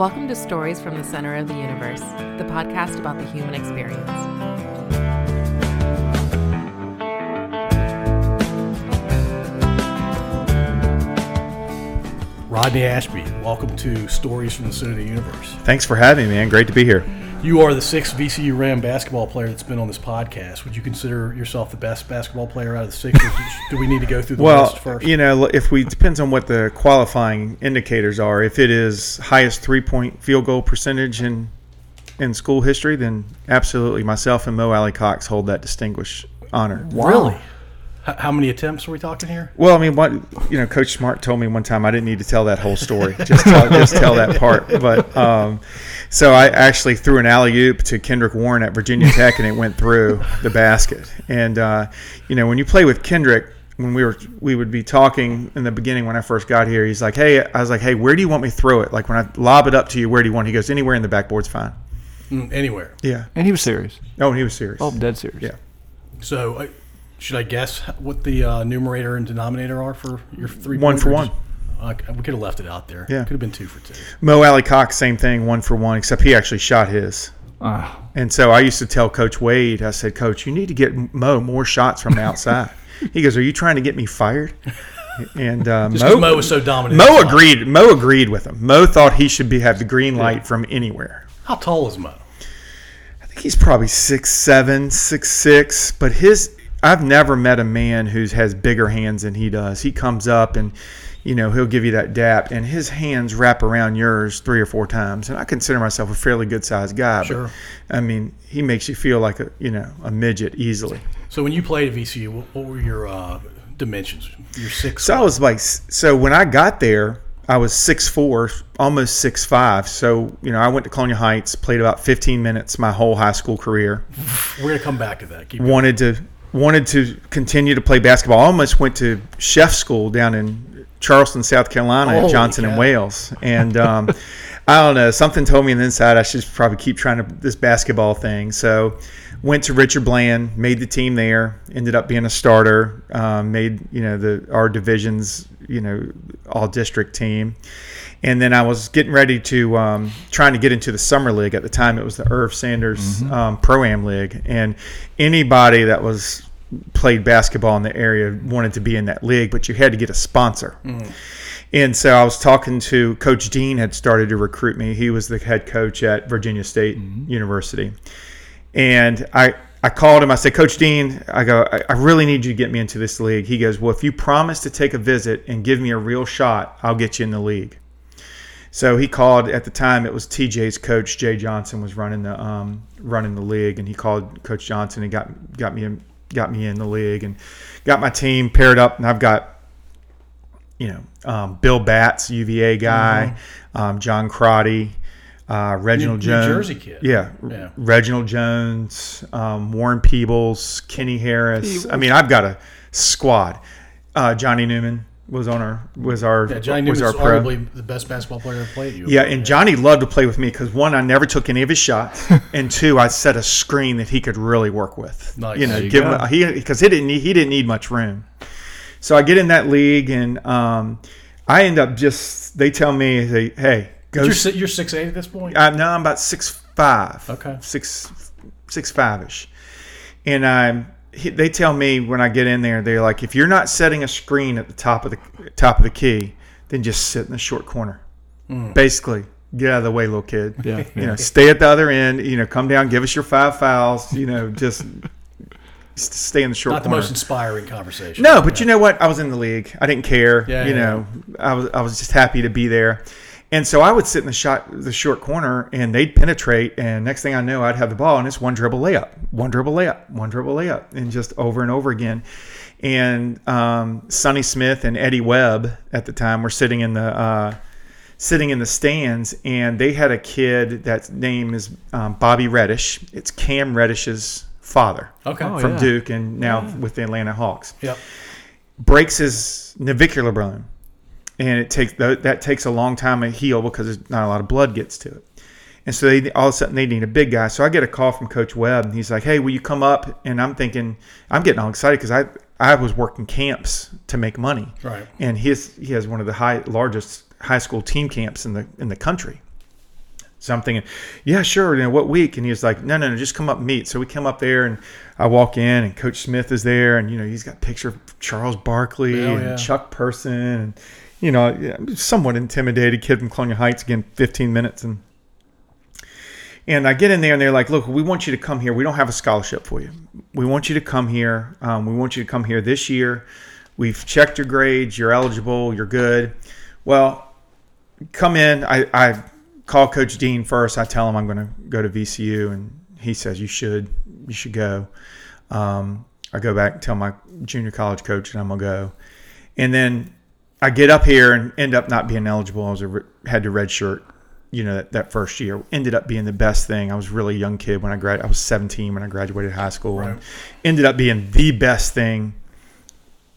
Welcome to Stories from the Center of the Universe, the podcast about the human experience. Rodney Ashby, welcome to Stories from the Center of the Universe. Thanks for having me, man. Great to be here. You are the sixth VCU Ram basketball player that's been on this podcast. Would you consider yourself the best basketball player out of the six? Or do we need to go through the Well, list first? you know, if we depends on what the qualifying indicators are. If it is highest three point field goal percentage in in school history, then absolutely, myself and Mo Alley Cox hold that distinguished honor. Really? How many attempts are we talking here? Well, I mean, what you know, Coach Smart told me one time I didn't need to tell that whole story. Just tell, just tell that part. But um, so I actually threw an alley oop to Kendrick Warren at Virginia Tech, and it went through the basket. And uh, you know, when you play with Kendrick, when we were we would be talking in the beginning when I first got here, he's like, "Hey," I was like, "Hey, where do you want me to throw it? Like when I lob it up to you, where do you want?" He goes, "Anywhere in the backboard's fine." Mm, anywhere. Yeah. And he was serious. Oh, and he was serious. Oh, dead serious. Yeah. So, uh, should I guess what the uh, numerator and denominator are for your three? One for pointers? one. Uh, we could have left it out there. Yeah. Could have been two for two. Mo Alley Cox, same thing, one for one, except he actually shot his. Ah, And so I used to tell Coach Wade, I said, Coach, you need to get Mo more shots from the outside. he goes, Are you trying to get me fired? And uh, Just Mo, Mo was so dominant. Mo agreed. Mo agreed with him. Mo thought he should be have the green light from anywhere. How tall is Mo? I think he's probably six seven, six six. But his, I've never met a man who has bigger hands than he does. He comes up and, you know, he'll give you that dap, and his hands wrap around yours three or four times. And I consider myself a fairly good sized guy. Sure. But, I mean, he makes you feel like a, you know, a midget easily. So when you played at VCU, what, what were your uh, dimensions? Your six. So I was like, so when I got there, I was six four, almost six five. So you know, I went to Colonial Heights, played about 15 minutes my whole high school career. We're gonna come back to that. Keep Wanted to wanted to continue to play basketball. I almost went to chef school down in Charleston, South Carolina, Holy at Johnson and. Wales, and. Um, I don't know. Something told me on the inside I should probably keep trying to this basketball thing. So, went to Richard Bland, made the team there. Ended up being a starter. Um, made you know the our divisions you know all district team. And then I was getting ready to um, trying to get into the summer league. At the time, it was the Irv Sanders um, Pro Am League, and anybody that was played basketball in the area wanted to be in that league, but you had to get a sponsor. And so I was talking to Coach Dean had started to recruit me. He was the head coach at Virginia State University. And I I called him. I said, Coach Dean, I go, I, I really need you to get me into this league. He goes, Well, if you promise to take a visit and give me a real shot, I'll get you in the league. So he called at the time. It was TJ's coach Jay Johnson was running the um, running the league, and he called Coach Johnson and got got me got me in the league and got my team paired up. And I've got you know, um, Bill Batts, UVA guy, um, John Crotty, uh, Reginald Mm-hmm. New Jones, Jersey kid. yeah, Yeah. Reginald Jones, um, Warren Peebles, Kenny Harris. I mean, I've got a squad. Uh, Johnny Newman was on our was our Yeah, Johnny was our pro. arguably the best basketball player I've played. You Yeah, and Johnny loved to play with me because one, I never took any of his shots, and two, I set a screen that he could really work with. Nice. You know, you give him he because he didn't need, he didn't need much room. So I get in that league, and um, I end up just they tell me, they, hey, go. you're you're six eight at this point. I, no, I'm about six five. Okay. Six six five ish, and I'm. He- They tell me when I get in there, they're like, if you're not setting a screen at the top of the top of the key, then just sit in the short corner. Hmm. Basically, get out of the way, little kid. Yeah, You know, stay at the other end. You know, come down, give us your five fouls. You know, just stay in the short corner. Not the corner. most inspiring conversation. No, but you know what? I was in the league. I didn't care. Yeah, you yeah, know, I was I was just happy to be there. And so I would sit in the shot the short corner and they'd penetrate and next thing I know I'd have the ball and it's one dribble layup, one dribble layup, one dribble layup and just over and over again. And um, Sonny Smith and Eddie Webb at the time were sitting in the uh, sitting in the stands, and they had a kid that's name is um, Bobby Reddish. It's Cam Reddish's father Okay. Oh, from yeah. Duke and now with the Atlanta Hawks. Yep. Breaks his navicular bone, and it takes that that takes a long time to heal because there's not a lot of blood gets to it. And so they all of a sudden they need a big guy. So I get a call from Coach Webb, and he's like, "Hey, will you come up?" And I'm thinking, I'm getting all excited because I I was working camps to make money, Right. and his he has one of the high largest high school team camps in the in the country. So I'm thinking, yeah, sure. You know, what week? And he's like, no, no, no, just come up and meet. So we come up there and I walk in and Coach Smith is there and, you know, he's got a picture of Charles Barkley Oh, and yeah. Chuck Person and, you know, somewhat intimidated kid from Colonial Heights again, 15 minutes. And, and I get in there and they're like, look, we want you to come here. We don't have a scholarship for you. We want you to come here. Um, we want you to come here this year. We've checked your grades. You're eligible. You're good. Well, come in. I, I call Coach Dean first. I tell him I'm going to go to VCU, and he says you should. You should go. Um, I go back and tell my junior college coach, and I'm gonna go. And then I get up here and end up not being eligible. I was a, re- had to redshirt. You know that, that first year ended up being the best thing. I was a really young kid when I grad. I was 17 when I graduated high school, and ended up being the best thing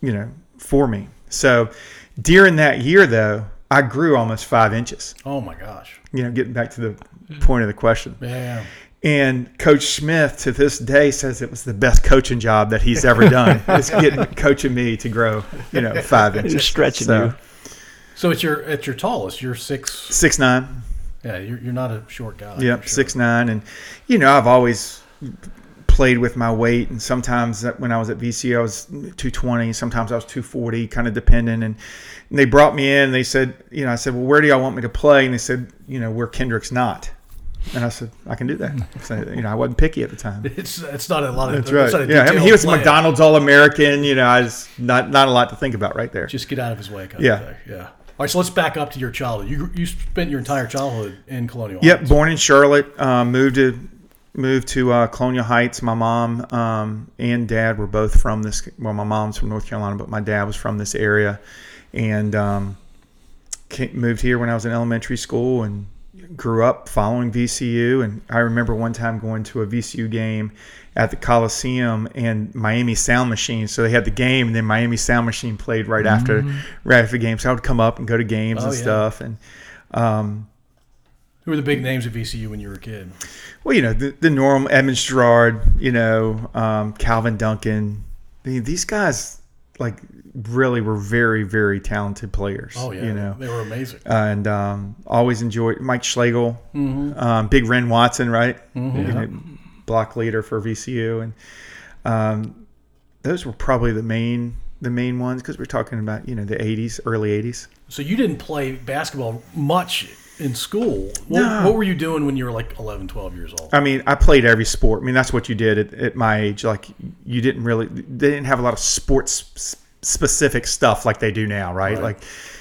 you know, for me. So during that year, though, I grew almost five inches. Oh my gosh. You know, getting back to the point of the question. Yeah. And Coach Smith to this day says it was the best coaching job that he's ever done. it's getting coaching me to grow, you know, five inches. stretching So, you. So it's your at your tallest. You're six. Six nine. Yeah, you're, you're not a short guy. Yep, sure. six nine, and you know I've always played with my weight, and sometimes when I was at VC I was two twenty, sometimes I was two forty, kind of depending. And, and they brought me in. And They said, you know, I said, well, where do y'all want me to play? And they said, you know, where Kendrick's not. And I said, I can do that. So, you know, I wasn't picky at the time. It's it's not a lot of. That's right. Yeah, I mean, he was a plan. McDonald's All American. You know, I was not not a lot to think about right there. Just get out of his way. Kind Yeah. Yeah. All right. So let's back up to your childhood. You you spent your entire childhood in Colonial. Yep, Heights. born in Charlotte. Um, moved to moved to uh, Colonial Heights. My mom um, and dad were both from this. Well, my mom's from North Carolina, but my dad was from this area, and um, came, moved here when I was in elementary school and grew up following VCU. And I remember one time going to a VCU game at the Coliseum and Miami Sound Machine. So they had the game, and then Miami Sound Machine played right after right after the game. So I would come up and go to games Mm-hmm. Oh, and yeah. stuff. And um, Who were the big names at VCU when you were a kid? well, you know, the, the norm, Edmund Sherod, you know, um, Calvin Duncan. I mean, these guys, like, really were very, very talented players. Oh yeah. You know, they were amazing. and um, always enjoyed Mike Schlegel, Mm-hmm. um, Big Ren Watson, right? Mhm. You know, block leader for VCU. And um, those were probably the main. The main ones because we're talking about you know the '80s, early '80s. So you didn't play basketball much in school. What, No. what were you doing when you were like 11, 12 years old? I mean, I played every sport. I mean, that's what you did at, at my age. Like, you didn't really, they didn't have a lot of sports specific stuff like they do now, right? Right. Like,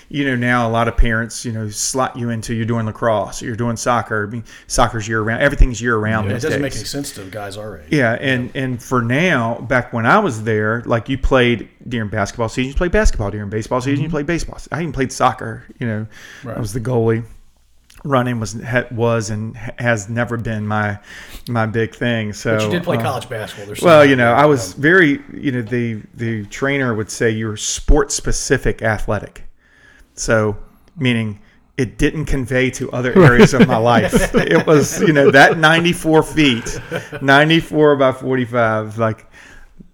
you know, now a lot of parents, you know, slot you into you're doing lacrosse you're doing soccer. I mean, soccer's year round. Everything's year round it doesn't days. make any sense to the guys age. Yeah, and and for now, back when I was there, like you played during basketball season, you played basketball during baseball season, you played baseball. I even played soccer. You know, Mm-hmm. Right. I was the goalie. Running was was and has never been my my big thing. So But you did play uh, college basketball. Well, you know, I was very, you know, the the trainer would say you were sport specific athletic. So, meaning it didn't convey to other areas of my life. It was, you know, that 94 feet, 94 by 45, like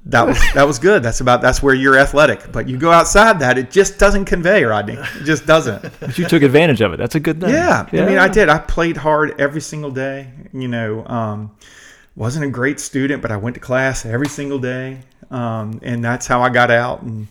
that was that was good. That's about that's where you're athletic. But you go outside that, it just doesn't convey, Rodney. It just doesn't. But you took advantage of it. That's a good thing. Yeah, I mean, I did. I played hard every single day. You know, um, wasn't a great student, but I went to class every single day, um, and that's how I got out. And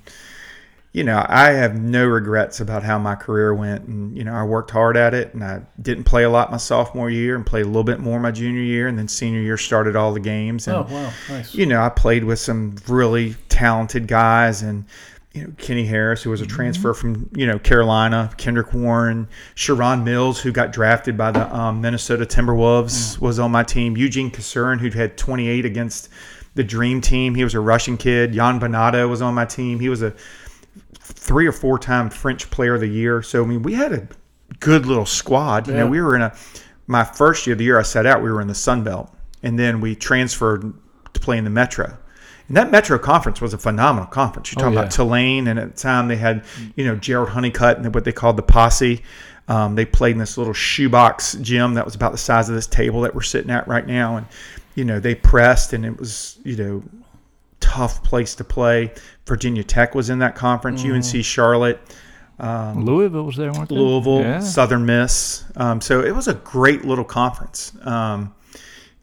you know, I have no regrets about how my career went. And you know, I worked hard at it, and I didn't play a lot my sophomore year, and played a little bit more my junior year, and then senior year started all the games. And Oh wow, nice. you know, I played with some really talented guys and you know, Kenny Harris, who was a transfer from, you know, Carolina, Kendrick Warren, Sherron Mills, who got drafted by the um, Minnesota Timberwolves, was on my team. Eugene Kisurin, who'd had 28 against the Dream Team. He was a Russian kid. Yann Bonato was on my team. He was a three or four time French Player of the Year. So I mean, we had a good little squad. You know, we were in a my first year, of the year I set out, we were in the Sun Belt, and then we transferred to play in the Metro. And that Metro conference was a phenomenal conference. You're Oh, talking yeah. about Tulane, and at the time they had, you know, Gerald Honeycutt and what they called the posse. Um, they played in this little shoebox gym that was about the size of this table that we're sitting at right now, and you know they pressed, and it was, you know, tough place to play. Virginia Tech was in that conference. UNC Charlotte, Louisville was there, weren't they? Louisville, Yeah. Southern Miss. Um, so it was a great little conference. Um,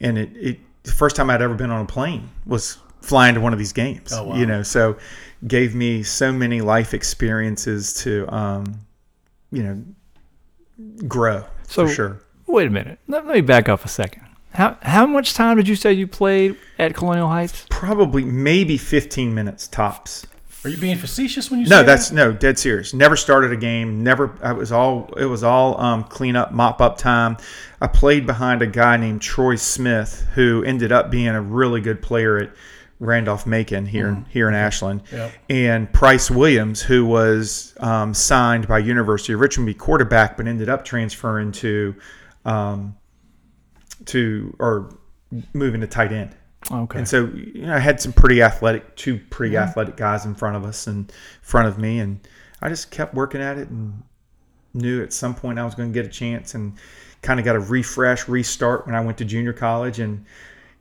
and it, it the first time I'd ever been on a plane was flying to one of these games. Oh, wow. You know, so gave me so many life experiences to um, you know grow So- for sure. Wait a minute. Let, let me back up a second. How how much time did you say you played at Colonial Heights? Probably maybe 15 minutes tops. Are you being facetious when you No, say that's that? no that's no dead serious. Never started a game. Never. I was all. It was all um, clean up, mop up time. I played behind a guy named Troy Smith, who ended up being a really good player at Randolph Macon here here in Ashland, Yep. and Price Williams, who was um, signed by University of Richmond, to be quarterback, but ended up transferring to um, to or moving to tight end. Okay. And so you know, I had some pretty athletic, two pretty mm-hmm. athletic guys in front of us and in front of me, and I just kept working at it and knew at some point I was going to get a chance and kind of got a refresh, restart when I went to junior college, and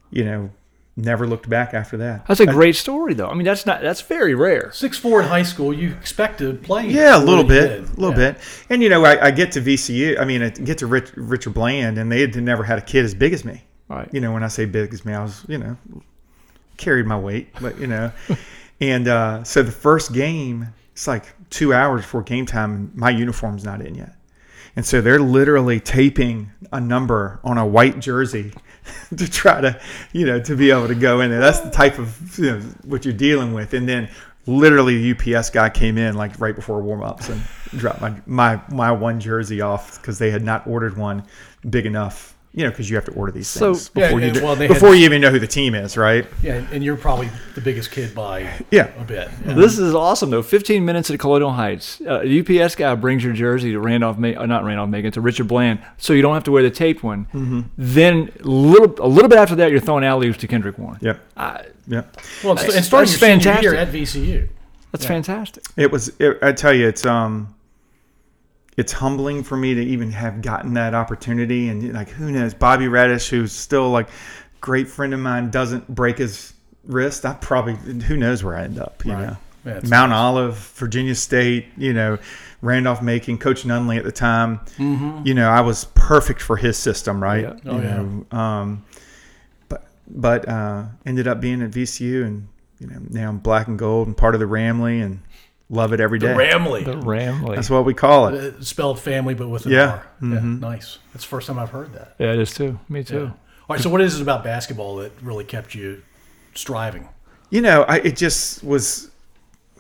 you know, never looked back after that. that's a great story, though. I mean, that's not that's very rare. Six four in high school, you expect to play. Yeah, a little bit, a little Yeah. bit. And you know, I, I get to VCU. I mean, I get to Rich, Richard Bland, and they had never had a kid as big as me. Right. You know, when I say big as me, I was, you know, carried my weight, but you know, and uh, so the first game, it's like two hours before game time, and my uniform's not in yet, and so they're literally taping a number on a white jersey to try to, you know, to be able to go in there. That's the type of you know what you're dealing with, and then literally the UPS guy came in like right before warm ups and dropped my my my one jersey off because they had not ordered one big enough. You know, because you have to order these So- things Yeah, before you do- well, they had- before you even know who the team is, right? Yeah, and- and you're probably the biggest kid by Yeah. a bit. Yeah. This is awesome, though. 15 minutes at Colonial Heights. Uh, a UPS guy brings your jersey to Randolph, Ma- uh, not Randolph Macon, to Richard Bland, so you don't have to wear the taped one. Mm-hmm. Then little, a little bit after that, you're throwing alley oops to Kendrick Warren. Yep. I, Yep. Well, and That's- starting that's your senior year fantastic. at VCU. that's fantastic. It was. It, I tell you, it's um, it's humbling for me to even have gotten that opportunity. And like, who knows? Bobby Reddish, who's still like great friend of mine, doesn't break his wrist. I probably who knows where I end up. You Right. know, Yeah, Mount Olive, Virginia State. You know, Randolph Macon, Coach Nunnally at the time. You know, I was perfect for his system, right? Yeah. Oh, you yeah. know, um, but but uh, ended up being at VCU, and you know now I'm black and gold and part of the Ramley, and love it every day. The day. Ramley. The Ramley. That's what we call it. Uh, spelled family, but with an Yeah. R. Yeah, nice. That's the first time I've heard that. yeah, it is too. Me too. All right, so what is it about basketball that really kept you striving? You know, I, it just was.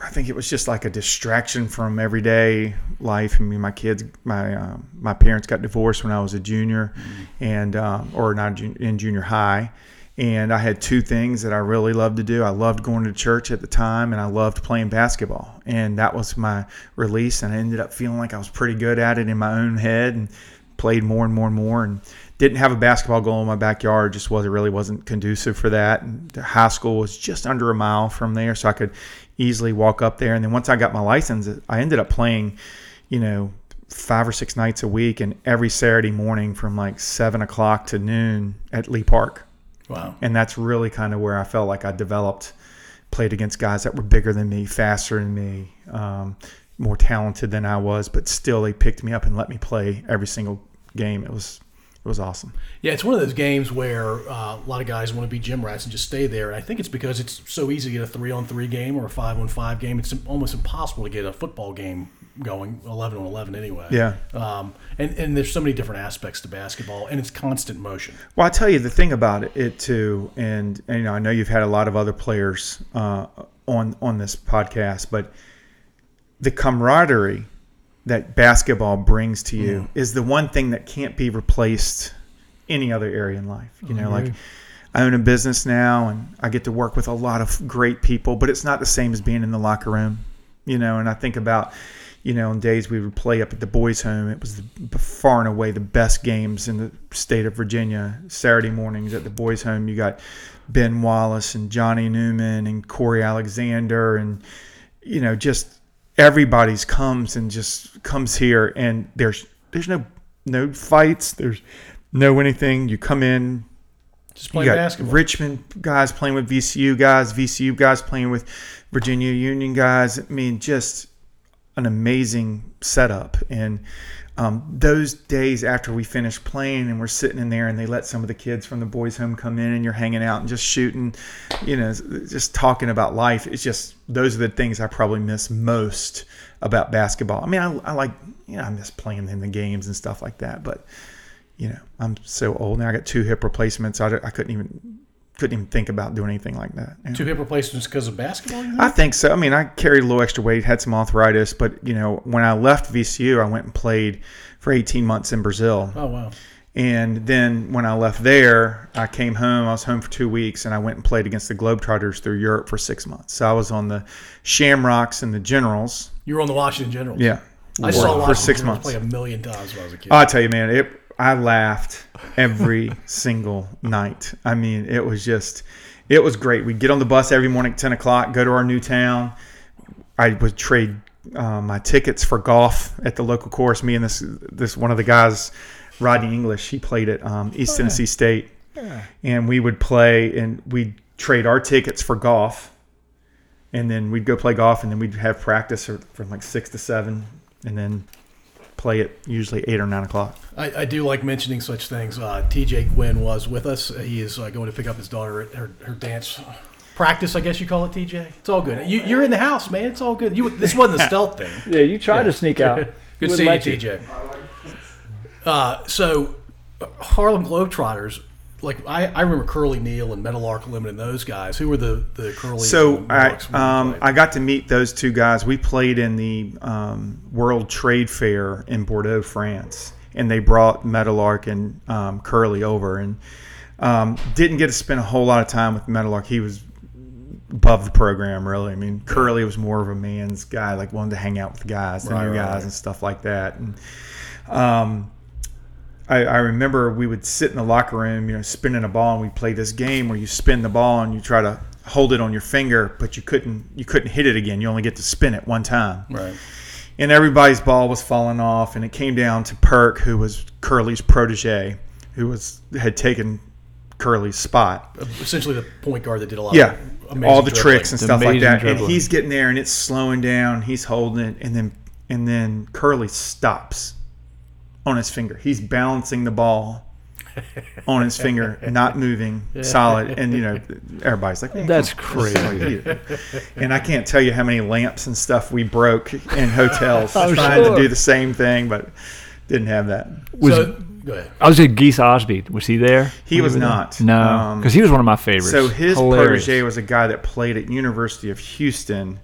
I think it was just like a distraction from everyday life. I mean, my kids, my um, my parents got divorced when I was a junior, and um, or not jun- in junior high, and I had two things that I really loved to do. I loved going to church at the time, and I loved playing basketball, and that was my release. And I ended up feeling like I was pretty good at it in my own head, and played more and more and more, and didn't have a basketball goal in my backyard. Just wasn't really wasn't conducive for that. And the high school was just under a mile from there, so I could easily walk up there. And then once I got my license, I ended up playing, you know, five or six nights a week, and every Saturday morning from like seven o'clock to noon at Lee Park. Wow. And that's really kind of where I felt like I developed, played against guys that were bigger than me, faster than me, um, more talented than I was, but still they picked me up and let me play every single game. It was it was awesome. Yeah, it's one of those games where uh, a lot of guys want to be gym rats and just stay there. And I think it's because it's so easy to get a three on three game or a five on five game. It's almost impossible to get a football game going 11 on 11 anyway. Yeah. Um, and, and there's so many different aspects to basketball, and it's constant motion. Well, I tell you the thing about it, it too, and, and you know I know you've had a lot of other players uh, on on this podcast, but the camaraderie that basketball brings to you is the one thing that can't be replaced any other area in life. You know, like I own a business now, and I get to work with a lot of great people, but it's not the same as being in the locker room. You know, and I think about you know, in days we would play up at the boys' home. It was the, far and away the best games in the state of Virginia. Saturday mornings at the boys' home, you got Ben Wallace and Johnny Newman and Corey Alexander, and you know, just everybody's comes and just comes here, and there's there's no no fights. There's no anything. You come in, Just playing basketball. Richmond guys playing with VCU guys, VCU guys playing with Virginia Union guys. I mean, just an amazing setup. And um, those days after we finished playing and we're sitting in there and they let some of the kids from the boys' home come in and you're hanging out and just shooting, you know, just talking about life. It's just those are the things I probably miss most about basketball. I mean, I, I like, you know, I miss playing in the games and stuff like that, but you know, I'm so old now. I got two hip replacements. I, I couldn't even couldn't even think about doing anything like that. you know. Two hip replacements because of basketball. I think so. I mean, I carried a little extra weight, had some arthritis, but you know, when I left VCU, I went and played for 18 months in Brazil. oh wow. And then when I left there, I came home. I was home for two weeks, and I went and played against the Globetrotters through Europe for six months. So I was on the Shamrocks and the Generals. You were on the Washington Generals. Yeah, I saw for six Generals months. play a million times when I was a kid. I'll tell you, man, it. I laughed every single night. I mean, it was just, it was great. We'd get on the bus every morning at ten o'clock, go to our new town. I would trade uh, my tickets for golf at the local course. Me and this this one of the guys, Rodney English, he played at um, East Tennessee State, and we would play and we'd trade our tickets for golf, and then we'd go play golf, and then we'd have practice from like six to seven, and then play at usually eight or nine o'clock. I, I do like mentioning such things. Uh, TJ Quinn was with us. He is uh, going to pick up his daughter at her, her dance practice, I guess you call it, TJ. It's all good. You, you're in the house, man. It's all good. You This wasn't a stealth thing. Yeah, you tried to sneak out. Good Wouldn't seeing you. TJ. Uh, so, Harlem Globetrotters, like I, I remember Curly Neal and Meadowlark Lemon and those guys. Who were the the Curly? So I Larks when you um. I got to meet those two guys. We played in the um, World Trade Fair in Bordeaux, France, and they brought Meadowlark and um, Curly over, and um, didn't get to spend a whole lot of time with Meadowlark. He was above the program, really. I mean, Curly was more of a man's guy, like wanted to hang out with the guys, the Right, new guys, right. and stuff like that. And um, I, I remember we would sit in the locker room, you know, spinning a ball, and we play this game where you spin the ball and you try to hold it on your finger, but you couldn't you couldn't hit it again. You only get to spin it one time. right. And everybody's ball was falling off, and it came down to Perk, who was Curly's protege, who was had taken Curly's spot. Essentially, the point guard that did a lot. Yeah, of amazing all the dribbling. tricks and stuff like that. dribbling. And he's getting there, and it's slowing down. He's holding it, and then and then Curly stops on his finger. He's balancing the ball on his finger, not moving, solid. And you know, everybody's like, "Man, That's crazy. and I can't tell you how many lamps and stuff we broke in hotels I'm trying sure. to do the same thing, but didn't have that. Was, so, go ahead. I was at Geese Ausbie. Was he there? He was not. No, Um, because he was one of my favorites. So his Hilarious. protege was a guy that played at University of Houston,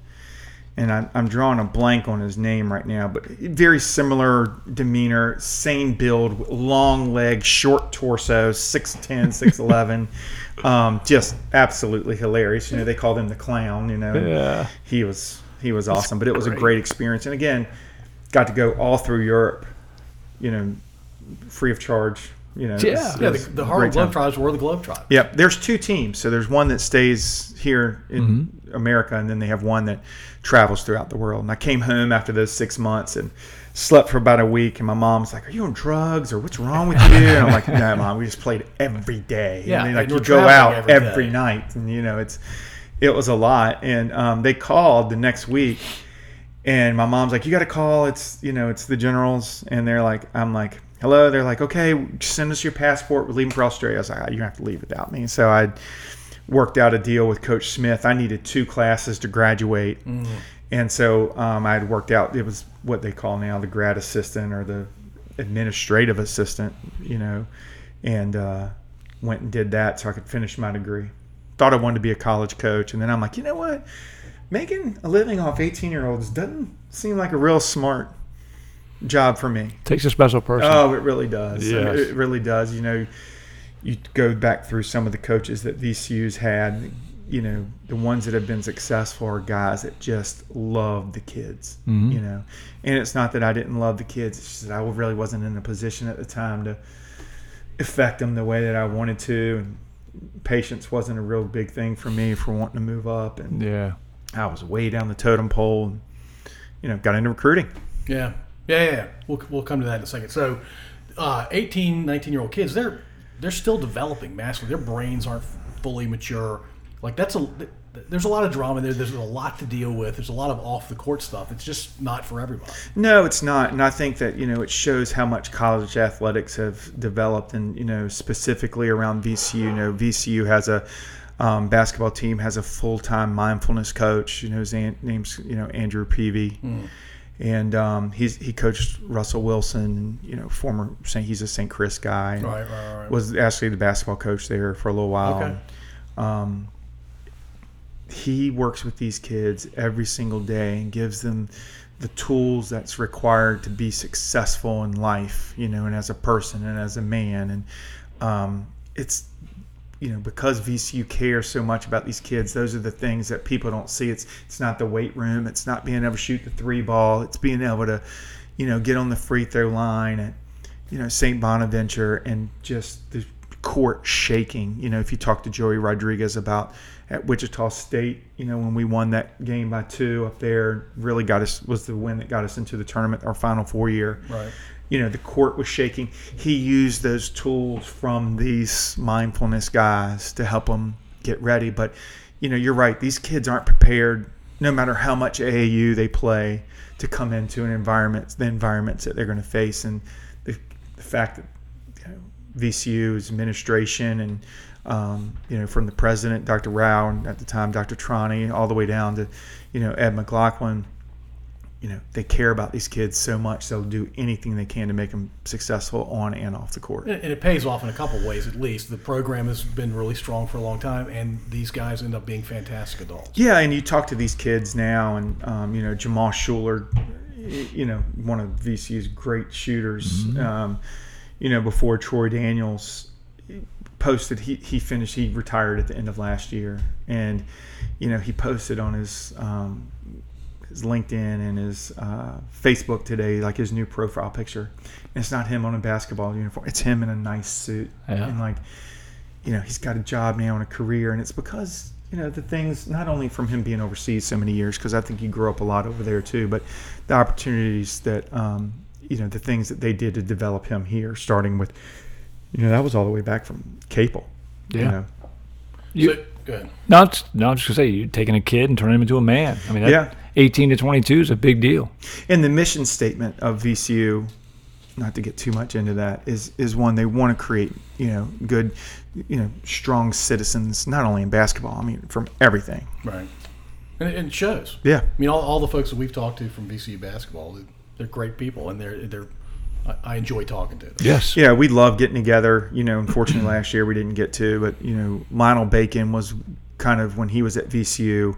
and I, I'm drawing a blank on his name right now, but very similar demeanor, same build, long legs, short torso, 6'10", 6'11", um, just absolutely hilarious. You know, they called him the clown. You know, Yeah. he was he was awesome, but it was a great. great experience. And again, got to go all through Europe, you know, free of charge. You know, Yeah. was- it Yeah, was the, the a Harlem. Globetrotters were the Globetrotters. Yep. There's two teams. So there's one that stays here in Mm-hmm. America, and then they have one that travels throughout the world. And I came home after those six months and slept for about a week. And my mom's like, "Are you on drugs or what's wrong with you?" And I'm like, "No, mom. We just played every day. Yeah, And they, like you we're go out every every, day. night, and you know it's it was a lot. And um, they called the next week, and my mom's like, "You got to call. It's you know it's the generals." And they're like, "I'm like." Hello, they're like, okay, send us your passport. We're leaving for Australia. I was like, "Ah, you have to leave without me. So I worked out a deal with Coach Smith. I needed two classes to graduate, and so um, I had worked out. It was what they call now the grad assistant or the administrative assistant, you know, and uh, went and did that so I could finish my degree. Thought I wanted to be a college coach, and then I'm like, you know what? Making a living off 18 year olds doesn't seem like a real smart job for me. Takes a special person. Oh, it really does. I Yes. It really does. You know, you go back through some of the coaches that VCU's had. You know, the ones that have been successful are guys that just love the kids. Mhm. You know, and it's not that I didn't love the kids. It's just that I really wasn't in a position at the time to affect them the way that I wanted to. And patience wasn't a real big thing for me for wanting to move up. And yeah. I was way down the totem pole. And, you know, got into recruiting. Yeah. Yeah, yeah, yeah. We'll, we'll come to that in a second. So, uh, 18, 19 year old kids, they're they're still developing massively. Their brains aren't fully mature. Like that's a there's a lot of drama there. There's a lot to deal with. There's a lot of off the court stuff. It's just not for everybody. No, it's not, and I think that you know it shows how much college athletics have developed, and you know specifically around VCU. You know, VCU has a um, basketball team has a full time mindfulness coach. You know, his an- name's you know Andrew Peavy. And um, he's he coached Russell Wilson, you know, former Saint. He's a St. Chris guy. Right, right, right. Was actually the basketball coach there for a little while. Okay. Um, he works with these kids every single day and gives them the tools that's required to be successful in life, you know, and as a person and as a man. And um, it's, you know, because VCU cares so much about these kids, those are the things that people don't see. It's it's not the weight room, it's not being able to shoot the three ball, it's being able to, you know, get on the free throw line at, you know, St. Bonaventure and just the court shaking. You know, if you talk to Joey Rodriguez about at Wichita State, you know, when we won that game by two up there, really got us was the win that got us into the tournament, our Final Four year. Right. You know, the court was shaking. He used those tools from these mindfulness guys to help them get ready. But, you know, you're right. These kids aren't prepared, no matter how much AAU they play, to come into an environment, the environments that they're going to face, and the, the fact that you know, VCU's administration and um, you know from the president, Dr. Rao, and at the time Dr. Trani, all the way down to you know Ed McLaughlin. You know they care about these kids so much they'll do anything they can to make them successful on and off the court. And it pays off in a couple ways at least. The program has been really strong for a long time, and these guys end up being fantastic adults. Yeah, and you talk to these kids now, and um, you know Jamal Shuler, you know one of VCU's great shooters. Um, you know before Troy Daniels posted, he he finished, he retired at the end of last year, and you know he posted on his um, his LinkedIn and his uh, Facebook today, like his new profile picture. And it's not him on a basketball uniform; it's him in a nice suit, Yeah. and like you know, he's got a job now and a career, and it's because you know the things not only from him being overseas so many years, because I think he grew up a lot over there too, but the opportunities that um, you know the things that they did to develop him here, starting with you know that was all the way back from Capel. You Yeah. know? You- so, good. No, it's, no, I'm just gonna say you're taking a kid and turning him into a man. I mean, that, Yeah. 18 to 22 is a big deal. And the mission statement of VCU, not to get too much into that, is is one they want to create, you know, good, you know, strong citizens, not only in basketball. I mean, from everything. Right. And it, shows. Yeah. I mean, all, all the folks that we've talked to from VCU basketball, they're, they're great people, and they're they're. I, I enjoy talking to them. Yes. Yeah, we love getting together. You know, unfortunately last year we didn't get to, but you know, Lionel Bacon was kind of when he was at VCU,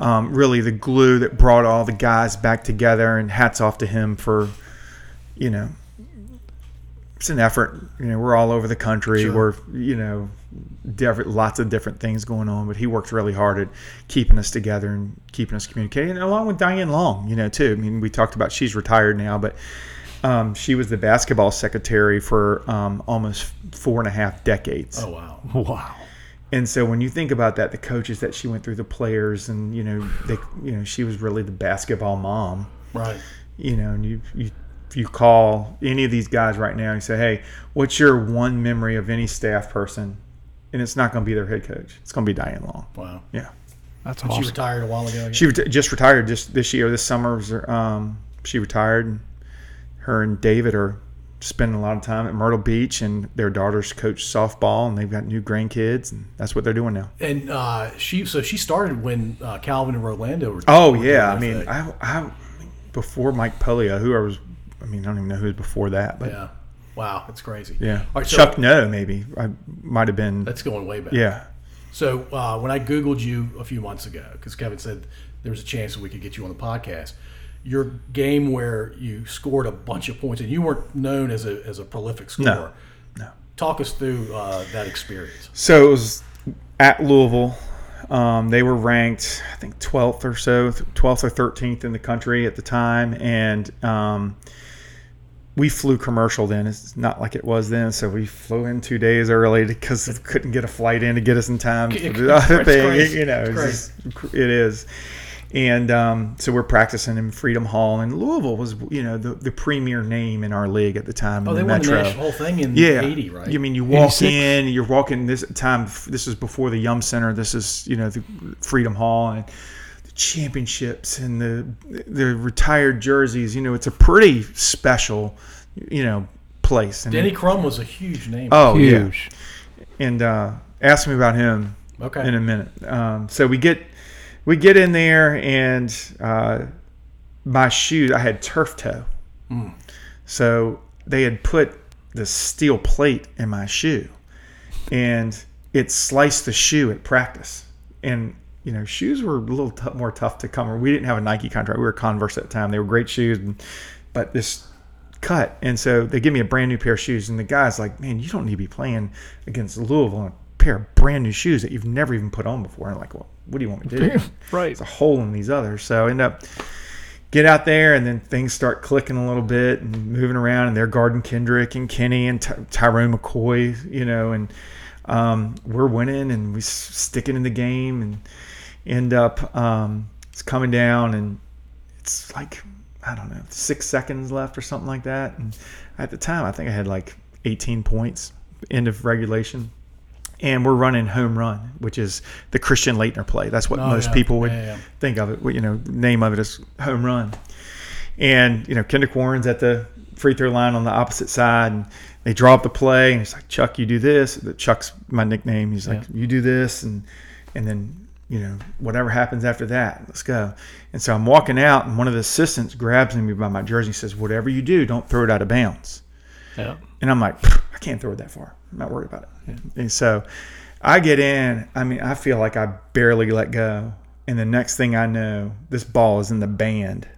um, really the glue that brought all the guys back together. And hats off to him for, you know, it's an effort. You know, we're all over the country. Sure. We're you know, different lots of different things going on, but he worked really hard at keeping us together and keeping us communicating, along with Diane Long. You know, too. I mean, we talked about she's retired now, but um, she was the basketball secretary for um, almost four and a half decades. Oh wow. Wow. And so when you think about that, the coaches that she went through, the players, and you know, they, you know, she was really the basketball mom. Right. You know, and you, you, if you call any of these guys right now, and say, "Hey, what's your one memory of any staff person?" And it's not going to be their head coach. It's going to be Diane Long. Wow. Yeah, That's awesome. She retired a while ago. she reti- just retired just this year. This summer, was her- um, she retired. And her and David are spending a lot of time at Myrtle Beach, and their daughters coach softball, and they've got new grandkids, and that's what they're doing now. and uh, she so she started when uh, Calvin and Rolando were. Oh were yeah, I mean. I, I before Mike Pollio, whoever was, I mean, I don't even know who was before that, but yeah. Wow, that's crazy. Yeah, All right, so Chuck No maybe I might have been. that's going way back. Yeah, So uh, when I googled you a few months ago, because Kevin said there was a chance that we could get you on the podcast, your game where you scored a bunch of points and you weren't known as a as a prolific scorer. No, no. Talk us through uh, that experience. So it was at Louisville. Um, they were ranked, I think, 12th or so, 12th or 13th in the country at the time, and um, we flew commercial then. It's not like it was then, so we flew in two days early because we couldn't get a flight in to get us in time for the other thing. You know, it's just, it is. And um, so we're practicing in Freedom Hall, and Louisville was, you know, the, the premier name in our league at the time. Oh, in they the won Metro. the national whole thing in Yeah, '80, right? I mean, you walk 86? in, you're walking this time. This is before the Yum Center. This is you know the Freedom Hall and the championships and the the retired jerseys. You know, it's a pretty special, you know, place. And, Denny Crum was a huge name. oh yeah, and uh, ask me about him okay. in a minute. Um, so we get we get in there, and uh, my shoes. I had turf toe, so they had put the steel plate in my shoe, and it sliced the shoe at practice. And you know, shoes were a little t- more tough to come. We didn't have a Nike contract. We were Converse at the time. They were great shoes, and, but this cut. And so they give me a brand new pair of shoes, and the guy's like, "Man, you don't need to be playing against Louisville in a pair of brand new shoes that you've never even put on before." And I'm like, "Well, what do you want me to do?" Right. It's a hole in these others. So I end up get out there, and then things start clicking a little bit and moving around. And they're guarding Kendrick and Kenny and Ty- Tyrone McCoy, you know, and um, we're winning and we s- sticking in the game and end up um, it's coming down and it's like I don't know six seconds left or something like that. And at the time, I think I had like 18 points end of regulation. And we're running home run, which is the Christian Laettner play. That's what Oh, most yeah. people would Yeah, yeah. think of it. What you know, name of it is home run. And you know, Kendrick Warren's at the free throw line on the opposite side, and they draw up the play, and he's like, "Chuck, you do this." Chuck's my nickname. He's like, "You do this," and and then you know whatever happens after that, let's go. And so I'm walking out, and one of the assistants grabs me by my jersey and says, "Whatever you do, don't throw it out of bounds." Yeah. And I'm like, I can't throw it that far. I'm not worried about it. And so I get in. I mean, I feel like I barely let go. And the next thing I know, this ball is in the band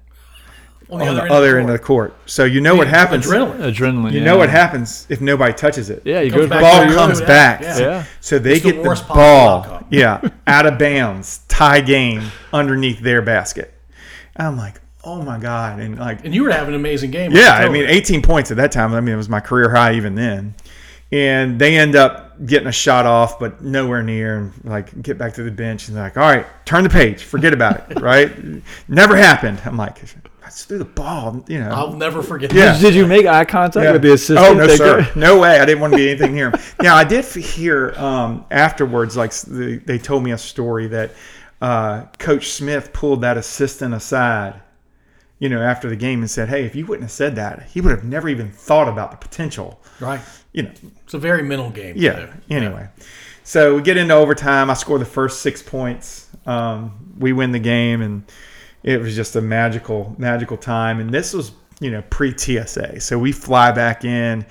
On on the other end of the court. So you know what happens. Adrenaline. Adrenaline. You yeah. know what happens if nobody touches it. Yeah, you go back The ball to comes own. back. Yeah. Yeah. So they It's get the, worst possible ball, yeah, out of bounds, tie game underneath their basket. I'm like, oh my god, and like And you were having an amazing game. yeah, I mean, 18 points at that time. I mean, it was my career high even then. And they end up getting a shot off, but nowhere near. And like, get back to the bench and they're like, all right, turn the page, forget about it, right? Never happened. I'm like, I just threw the ball, you know. I'll never forget. Yeah. that. Did you make eye contact Yeah. with the assistant? Oh no, sir, no way. I didn't want to be anything near him. Now I did hear um, afterwards, like s- they, they told me a story that uh, Coach Smith pulled that assistant aside, you know, after the game and said, "Hey, if you wouldn't have said that, he would have never even thought about the potential." Right. You know, It's a very mental game. yeah. too. Anyway, so we get into overtime. I score the first six points. Um, we win the game, and it was just a magical, magical time. And this was, you know, pre TSA. So we fly back in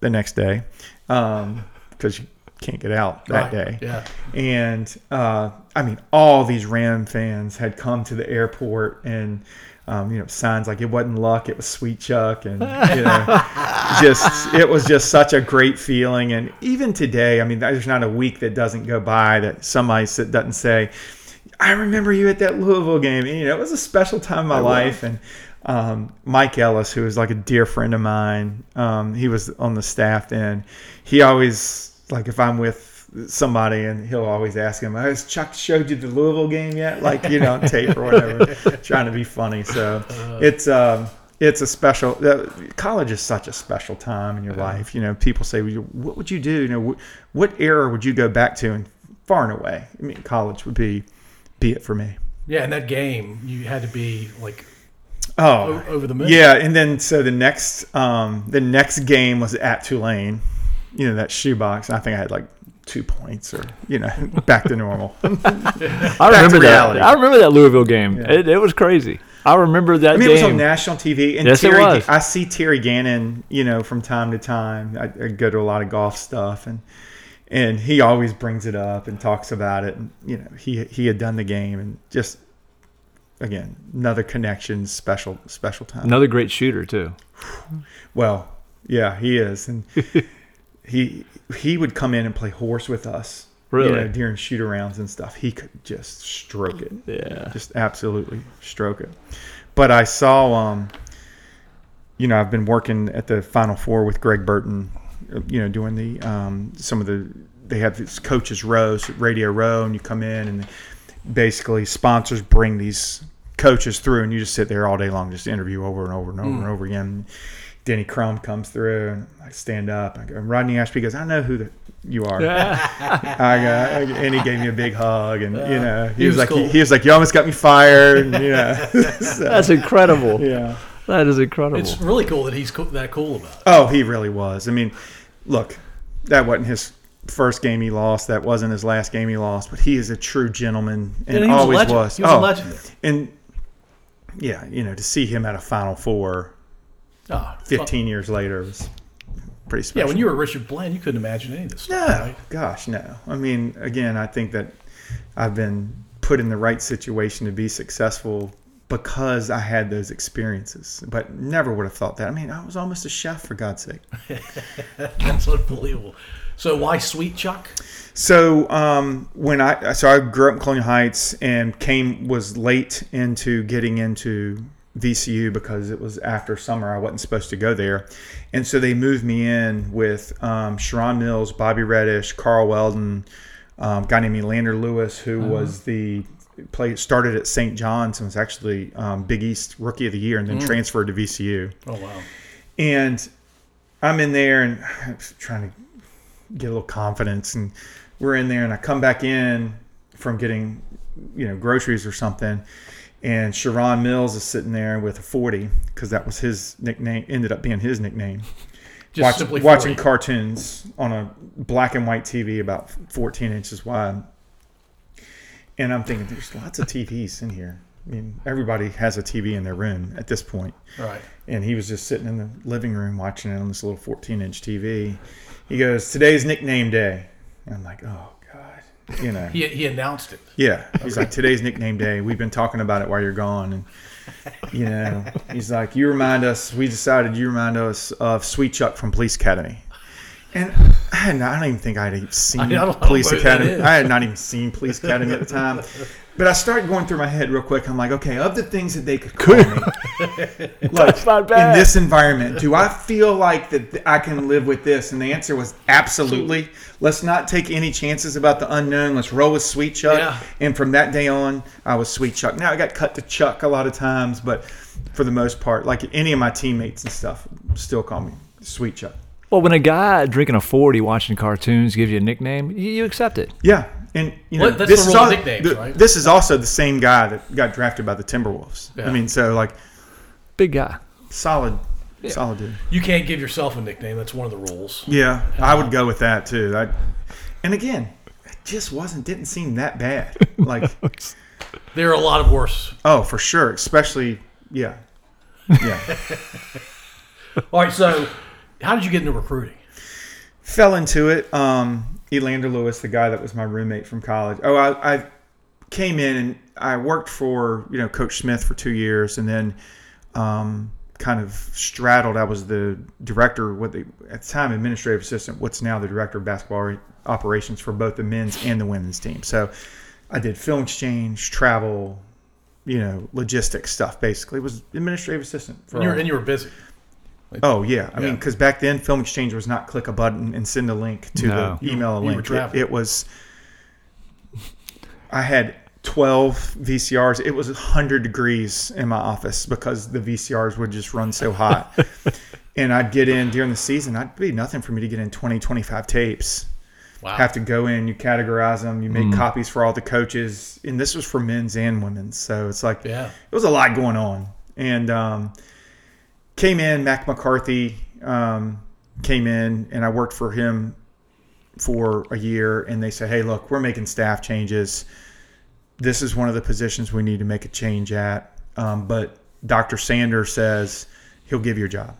the next day because you can't get out that Right. day. Yeah. And uh, I mean, all these Ram fans had come to the airport and. Um, you know, signs like it wasn't luck, it was sweet Chuck, and you know, just it was just such a great feeling. And even today, I mean, there's not a week that doesn't go by that somebody sit- doesn't say, "I remember you at that Louisville game." And, you know, it was a special time in my life. And um, Mike Ellis, who is like a dear friend of mine, um, he was on the staff then. He always like if I'm with somebody and he'll always ask him, "Has Chuck showed you the Louisville game yet?" Like you know, tape or whatever, trying to be funny. So it's um, it's a special. Uh, college is such a special time in your life. You know, people say, "What would you do?" You know, wh- what era would you go back to? And far and away, I mean, college would be be it for me. Yeah, And that game, you had to be like Oh, o- over the moon. Yeah, and then so the next um, the next game was at Tulane. You know that shoebox. I think I had like two points, or you know, back to normal. I remember that. I remember that Louisville game. It, it was crazy. I remember that I mean, game. it was on national TV. And Yes, it Terry, was. I see Terry Gannon, you know, from time to time. I, I go to a lot of golf stuff, and and he always brings it up and talks about it. And you know, he he had done the game, and just again another connection, special special time. Another great shooter too. Well, yeah, he is, and he he would come in and play horse with us. Really? You know, during shoot arounds and stuff, he could just stroke it. Yeah. just absolutely stroke it. But I saw, um, you know, I've been working at the Final Four with Greg Burton, uh, you know, doing the um, some of the they have this coaches row, so radio row, and you come in and basically sponsors bring these coaches through, and you just sit there all day long, just interview over and over and over and over again. Denny Crum comes through, and I stand up. I go, Rodney Ashby goes, I know who the, you are. I go, and he gave me a big hug, and you know, he, he was, was like, cool. he, he was like, you almost got me fired, and, you know, so, That's incredible. yeah. That is incredible. It's really cool that he's co- that cool about it. Oh, he really was. I mean, look, that wasn't his first game he lost. That wasn't his last game he lost. But he is a true gentleman and, And he was a always legend. was. He was a oh, legend. And yeah, you know, to see him at a Final Four Oh, 15 years later was pretty special. Yeah, when you were Richard Bland, you couldn't imagine any of this no, stuff. Right? gosh, no. I mean, again, I think that I've been put in the right situation to be successful because I had those experiences. But never would have thought that. I mean, I was almost a chef for God's sake. That's unbelievable. So why Sweet Chuck? So um, when I so I grew up in Colonial Heights and came was late into getting into VCU because it was after summer. I wasn't supposed to go there, and so they moved me in with um, Sherron Mills, Bobby Reddish, Carl Weldon, um, a guy named Lander Lewis, who was the play started at St. John's and was actually um, Big East Rookie of the Year, and then transferred to VCU. Oh wow. And I'm in there and I'm trying to get a little confidence. And we're in there, and I come back in from getting, you know, groceries or something. And Sherron Mills is sitting there with a 40 because that was his nickname, ended up being his nickname. Just Watch- simply watching 40. cartoons on a black and white TV about 14 inches wide. And I'm thinking, there's lots of TVs in here. I mean, everybody has a TV in their room at this point Right. and he was just sitting in the living room watching it on this little 14 inch TV. He goes, "Today's nickname day." And I'm like, "Oh God," you know. He, he announced it. yeah, he's like, "Today's nickname day. We've been talking about it while you're gone." And you know, he's like, "You remind us. We decided you remind us of Sweet Chuck from Police Academy." And I, had not, I don't even think I'd even seen I Police Academy. I had not even seen Police Academy at the time. But I started going through my head real quick. I'm like, okay, of the things that they could call me, like in this environment, do I feel like that I can live with this? And the answer was absolutely. Let's not take any chances about the unknown. Let's roll with Sweet Chuck. Yeah. And from that day on, I was Sweet Chuck. Now I got cut to Chuck a lot of times, but for the most part, like any of my teammates and stuff, still call me Sweet Chuck. well, when a guy drinking a 40 watching cartoons gives you a nickname, you, you accept it. Yeah, and you know Well, that's this the is rule of al- nicknames, the- right? This is also the same guy that got drafted by the Timberwolves. Yeah. I mean, so like Big guy. solid, solid dude. You can't give yourself a nickname. That's one of the rules. Yeah, I would go with that too. I, and again, it just wasn't didn't seem that bad. Like, There are a lot of worse. oh, for sure, especially yeah, yeah. All right. So, how did you get into recruiting? Fell into it. Um, Elander Lewis, the guy that was my roommate from college. Oh, I, I came in and I worked for you know Coach Smith for two years, and then um, kind of straddled. I was the director, what they at the time administrative assistant. What's now the director of basketball operations for both the men's and the women's team. So I did film exchange, travel, you know, logistics stuff. Basically, was administrative assistant for. And you were, and you were busy. Oh yeah, I mean, because back then, film exchange was not click a button and send a link to No. the email a You were link. It, it was. I had twelve VCRs. It was hundred degrees in my office because the VCRs would just run so hot. and I'd get in during the season. I'd be nothing for me to get in 20, 25 tapes. Wow. Have to go in, you categorize them, you make copies for all the coaches, and this was for men's and women's. So it's like Yeah. it was a lot going on. And um, came in, Mac McCarthy um, came in, and I worked for him for a year. And they said, "Hey, look, we're making staff changes. This is one of the positions we need to make a change at." Um, but Dr. Sanders says he'll give you a job.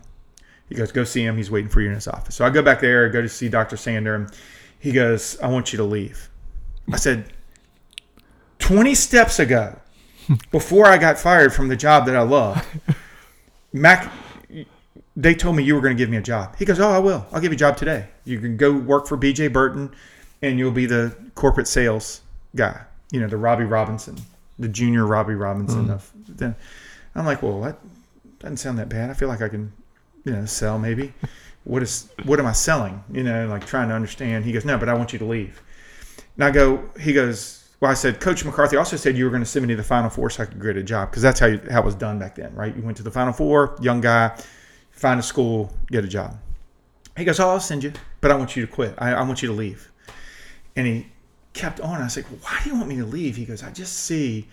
He goes, "Go see him. He's waiting for you in his office." So I go back there, go to see Dr. Sander. He goes, "I want you to leave." I said, "20 steps ago." before I got fired from the job that I love, Mac, they told me you were going to give me a job. He goes, "Oh, I will. I'll give you a job today. You can go work for BJ Burton, and you'll be the corporate sales guy. You know, the Robbie Robinson, the junior Robbie Robinson mm-hmm. of." Then I'm like, "Well, that doesn't sound that bad. I feel like I can, you know, sell maybe. What is what am I selling? You know, like trying to understand." He goes, "No, but I want you to leave." And I go, he goes, well, I said, Coach McCarthy also said you were going to send me to the Final Four so I could get a job because that's how, you, how it was done back then, right? You went to the Final Four, young guy, find a school, get a job. He goes, Oh, I'll send you, but I want you to quit. I, I want you to leave. And he kept on. I was like, Why do you want me to leave? He goes, I just see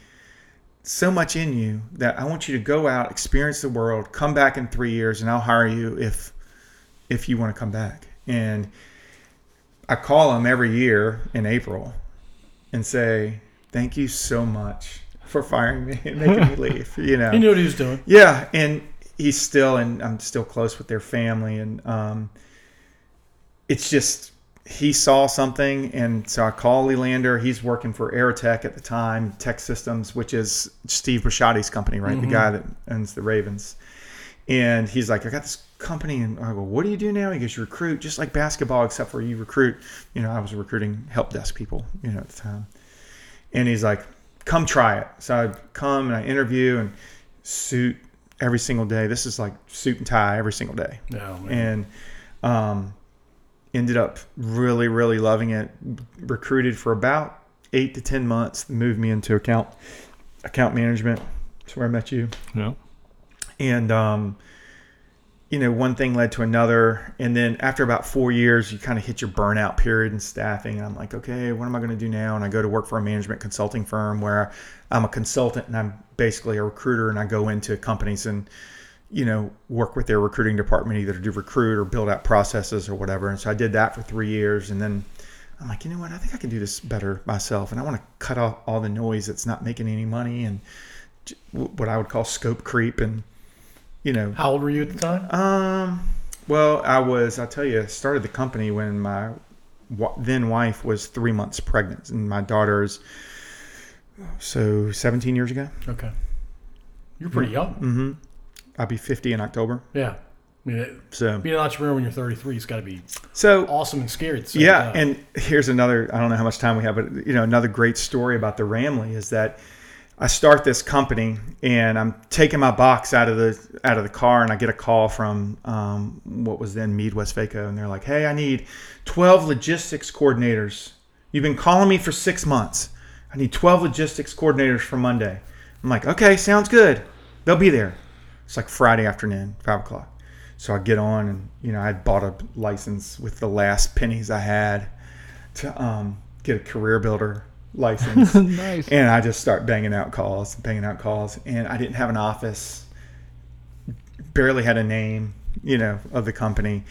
so much in you that I want you to go out, experience the world, come back in three years, and I'll hire you if if you want to come back. And I call him every year in April and say, Thank you so much for firing me and making me leave. You know. He knew what he was doing. Yeah, and he's still and I'm still close with their family and um it's just he saw something and so I call Leander. He's working for Aerotek at the time, TEKsystems, which is Steve Bisciotti's company, right? The guy that owns the Ravens. And he's like, I got this company and I go, What do you do now? He goes, You recruit just like basketball, except for you recruit, you know, I was recruiting help desk people, you know, at the time. And he's like, Come try it. So I come and I interview and suit every single day. This is like suit and tie every single day man. and um, ended up really, really loving it. Recruited for about eight to ten months. Moved me into account account management. That's where I met you. Yeah. And um, you know, one thing led to another, and then after about four years, you kind of hit your burnout period in staffing. And I'm like, okay, what am I going to do now? And I go to work for a management consulting firm where I'm a consultant and I'm basically a recruiter, and I go into companies and you know, work with their recruiting department, either to recruit or build out processes or whatever. And so I did that for three years. And then I'm like, you know what? I think I can do this better myself. And I want to cut off all the noise that's not making any money and what I would call scope creep. And, you know, How old were you at the time? um, well, I was, I'll tell you, I started the company when my then wife was three months pregnant. And my daughter's, so 17 years ago. Okay. You're pretty young. Mm-hmm. I'll be 50 in October. Yeah. I mean, it, So, being an entrepreneur when you're 33 has got to be so awesome and scary Yeah, time. and here's another. I don't know how much time we have, but you know, another great story about the Ramley is that I start this company and I'm taking my box out of the out of the car, and I get a call from um, what was then Mead Westvaco, and they're like, "Hey, I need 12 logistics coordinators. You've been calling me for six months. I need 12 logistics coordinators for Monday." I'm like, "Okay, sounds good. They'll be there." It's like Friday afternoon, five o'clock. So I get on, and you know, I bought a license with the last pennies I had to um, get a career builder license. nice. And I just start banging out calls, banging out calls. And I didn't have an office, barely had a name, you know, of the company.